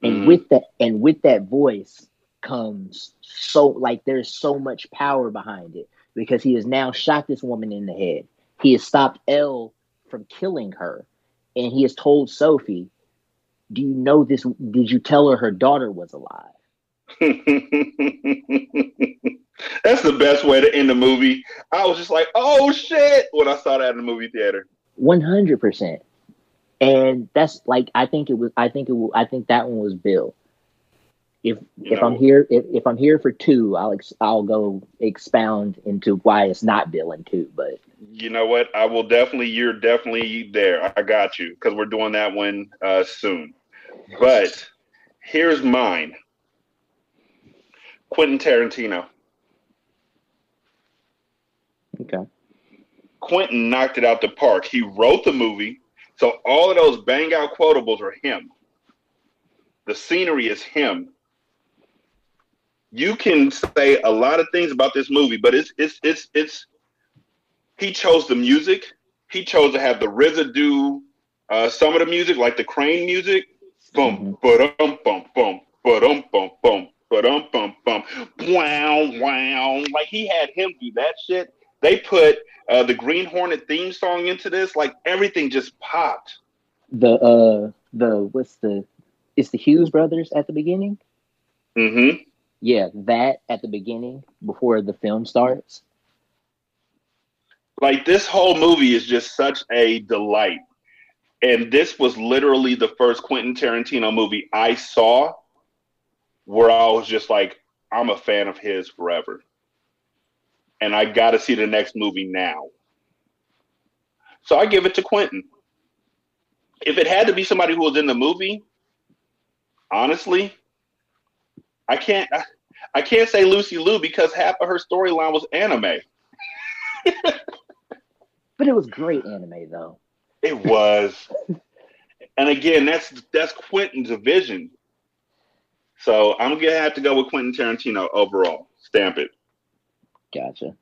And Mhm. with that and with that voice comes so like there's so much power behind it because he has now shot this woman in the head. He has stopped Elle from killing her and he has told Sofie Do you know this? Did you tell her her daughter was alive? That's the best way to end the movie. I was just like, "Oh shit!" when I saw that in the movie theater. One hundred percent. And that's like I think it was. I think it. Was, I think that one was Bill. If You if know- I'm here, if, if I'm here for two, I'll ex, I'll go expound into why it's not Bill in two. But You know what? I will definitely. You're definitely there. I got you because we're doing that one uh, soon. But here's mine. Quentin Tarantino. Okay, Quentin knocked it out the park. He wrote the movie, so all of those bang out quotables are him. The scenery is him. You can say a lot of things about this movie, but it's it's it's it's he chose the music. He chose to have the RZA do uh, some of the music, like the crane music. Boom, ba-dum, bum, bum, ba-dum, bum, bum, ba-dum, bum, bum, wow, wow. Like he had him do that shit. They put uh, the Green Hornet theme song into this. Like everything just popped. the uh the what's the it's the Hughes brothers at the beginning. Mm-hmm. Yeah, that at the beginning before the film starts. Like this whole movie is just such a delight. And this was literally the first Quentin Tarantino movie I saw where I was just like, I'm a fan of his forever. And I got to see the next movie now. So I give it to Quentin. If it had to be somebody who was in the movie, honestly, I can't I, I can't say Lucy Liu because half of her storyline was anime. But it was great anime though. It was. and again, that's that's Quentin's vision. So I'm gonna have to go with Quentin Tarantino overall. Stamp it. Gotcha.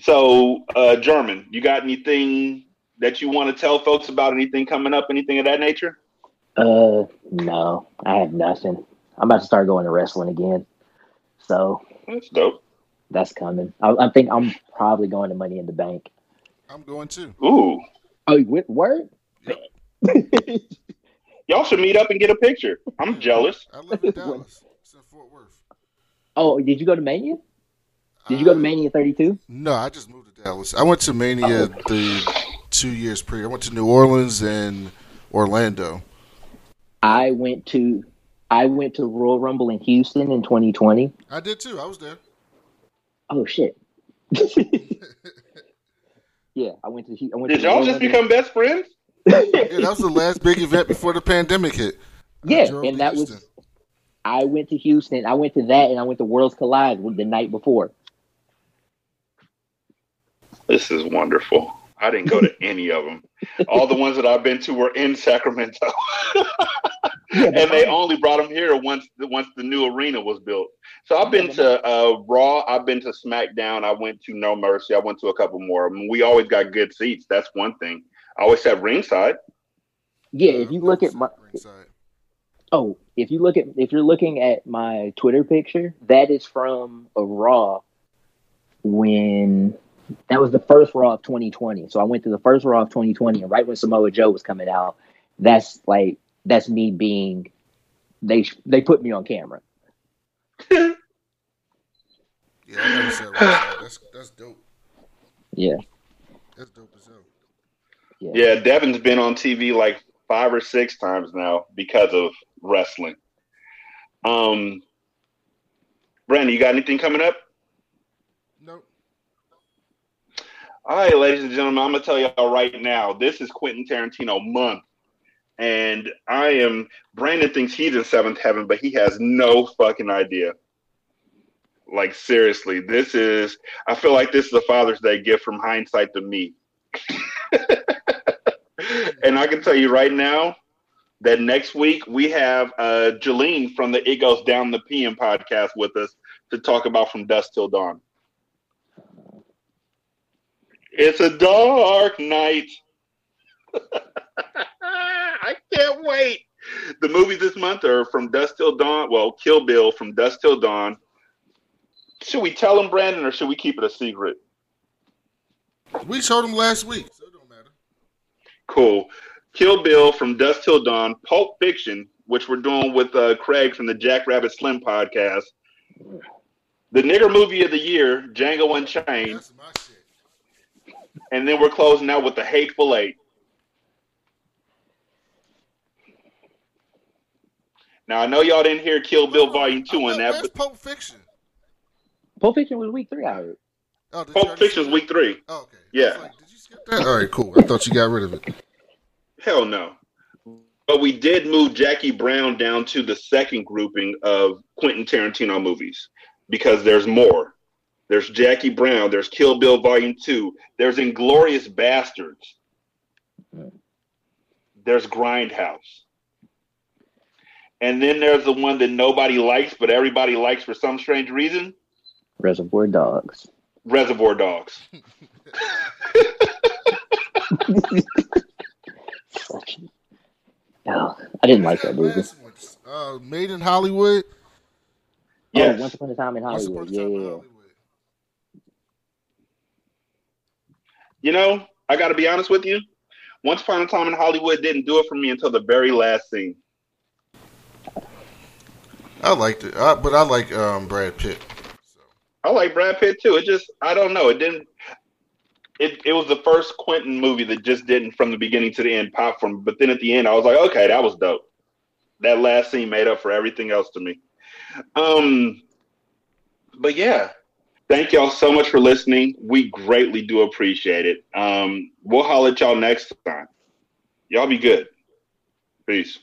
So, uh, Jarmon, you got anything that you want to tell folks about? Anything coming up? Anything of that nature? Uh, no, I have nothing. I'm about to start going to wrestling again, so That's dope. that's coming. I, I think I'm probably going to Money in the Bank. I'm going too. Ooh, Oh, with word? y'all should meet up and get a picture. I'm jealous. I live in Dallas. It's in Fort Worth. oh, did you go to Mania? Did you go to Uh, Mania 32? No, I just moved to Dallas. I went to Mania the two years prior. I went to New Orleans and Orlando. I went to I went to Royal Rumble in Houston in 2020. I did too. I was there. Oh shit. yeah, I went to Hu- I went Did to y'all Royal just Rumble- become best friends? Yeah, that was the last big event before the pandemic hit. Yeah, and that Houston. was I went to Houston. I went to that and I went to Worlds Collide the night before. This is wonderful. I didn't go to any of them. All the ones that I've been to were in Sacramento. Yeah, and they only brought them here once the, once the new arena was built. So I've been to uh, Raw, I've been to SmackDown, I went to No Mercy, I went to a couple more. I mean, we always got good seats. That's one thing. I always sat ringside. yeah, if you look at my ringside. oh, if you look at if you're looking at my Twitter picture, that is from a Raw when that was the first Raw of 2020. So I went to the first Raw of 2020, and right when Samoa Joe was coming out, that's like that's me being they they put me on camera. Yeah, I never sat ringside. That's that's dope. Yeah, That's dope as hell. yeah. Yeah, Devin's been on TV like five or six times now because of wrestling. Um, Brandon, you got anything coming up? Nope. All right, ladies and gentlemen, I'm gonna tell y'all right now. This is Quentin Tarantino month, and I am. Brandon thinks he's in seventh heaven, but he has no fucking idea. Like seriously, this is. I feel like this is a Father's Day gift from hindsight to me. and I can tell you right now that next week we have uh, Jolene from the It Goes Down the PM podcast with us to talk about From Dusk Till Dawn. It's a dark night. I can't wait. The movies this month are From Dusk Till Dawn. Well, Kill Bill, From Dusk Till Dawn. Should we tell them, Brandon, or should we keep it a secret? We showed them last week, so it don't matter. Cool. Kill Bill from Dust Till Dawn, Pulp Fiction, which we're doing with uh, Craig from the Jack Rabbit Slim podcast, the nigger movie of the year, Django Unchained, That's my shit. And then we're closing out with the Hateful Eight. Now I know y'all didn't hear Kill Bill Volume Two I on that, Where's but Pulp Fiction? Pulp Fiction was week three. I heard. Oh, did you Pulp Fiction's week three. Oh, okay. Yeah. like, did you skip that? All right, cool. I thought you got rid of it. Hell no. But we did move Jackie Brown down to the second grouping of Quentin Tarantino movies because there's more. There's Jackie Brown, there's Kill Bill Volume 2, there's Inglourious Basterds, there's Grindhouse. And then there's the one that nobody likes, but everybody likes for some strange reason Reservoir Dogs. Reservoir Dogs. Such. No, I didn't like that movie. Last one's, uh, Made in Hollywood. Yes. Oh, Once Upon a Time in Once Upon Hollywood. a Yeah, Time in yeah, yeah. Hollywood. You know, I got to be honest with you. Once Upon a Time in Hollywood didn't do it for me until the very last scene. I liked it, I, but I like um, Brad Pitt. So. I like Brad Pitt too. It just I don't know. It didn't. It it was the first Quentin movie that just didn't from the beginning to the end pop from. But then at the end, I was like, okay, that was dope. That last scene made up for everything else to me. Um, but yeah, thank y'all so much for listening. We greatly do appreciate it. Um, we'll holler at y'all next time. Y'all be good. Peace.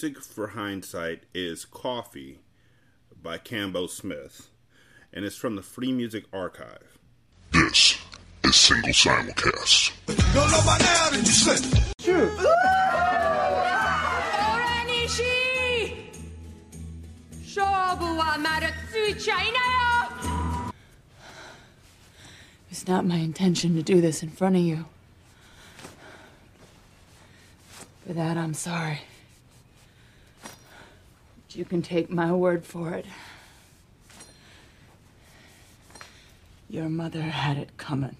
Music for Hindsight is Coffee by Cambo Smith, and it's from the Free Music Archive. This is Single Simulcast. Don't know by now that you not my intention to do this in front of you. For that, I'm sorry. But you can take my word for it. Your mother had it coming.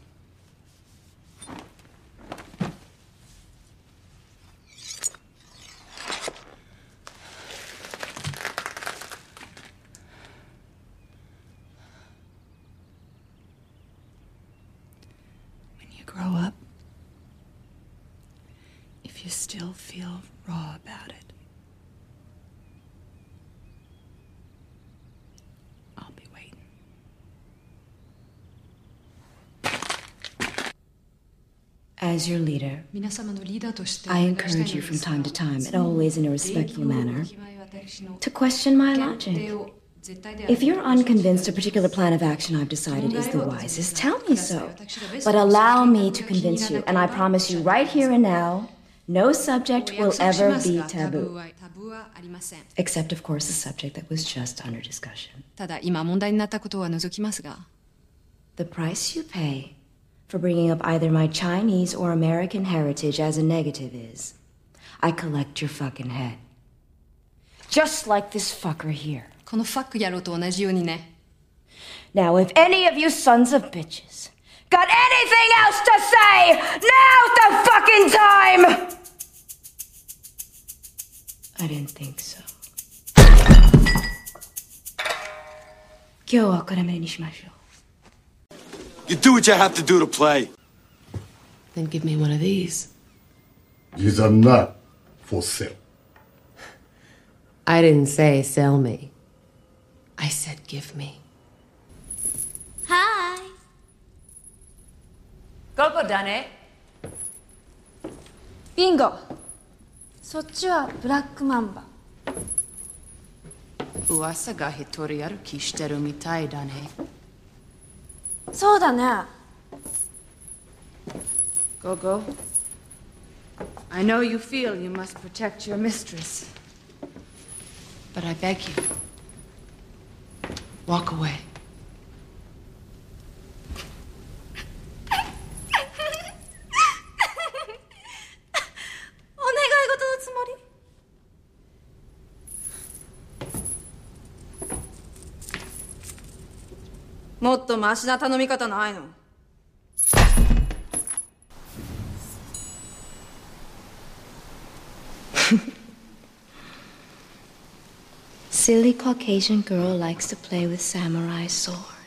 When you grow up, if you still feel raw about it, I'll be waiting. As your leader, I encourage you from time to time, and always in a respectful manner, to question my logic. If you're unconvinced a particular plan of action I've decided is the wisest, tell me so. But allow me to convince you, and I promise you right here and now, no subject will ever be taboo. Except, of course, the subject that was just under discussion. The price you pay for bringing up either my Chinese or American heritage as a negative is I collect your fucking head. Just like this fucker here. このファック野郎と同じようにね Now, if any of you sons of bitches got anything else to say, now's the fucking time! I didn't think so. 今日はこれまでにしましょう。 You do what you have to do to play. Then give me one of these. These are not for sale. I didn't say sell me. I said give me. Hi ここだね。ビンゴそっちはブラックマンバ噂が一人歩きしてるみたいだね。 そうだね Gogo, I know you feel you must protect your mistress. But I beg you, walk away. もっとマシな頼み方ないの Silly Caucasian girl likes to play with samurai sword.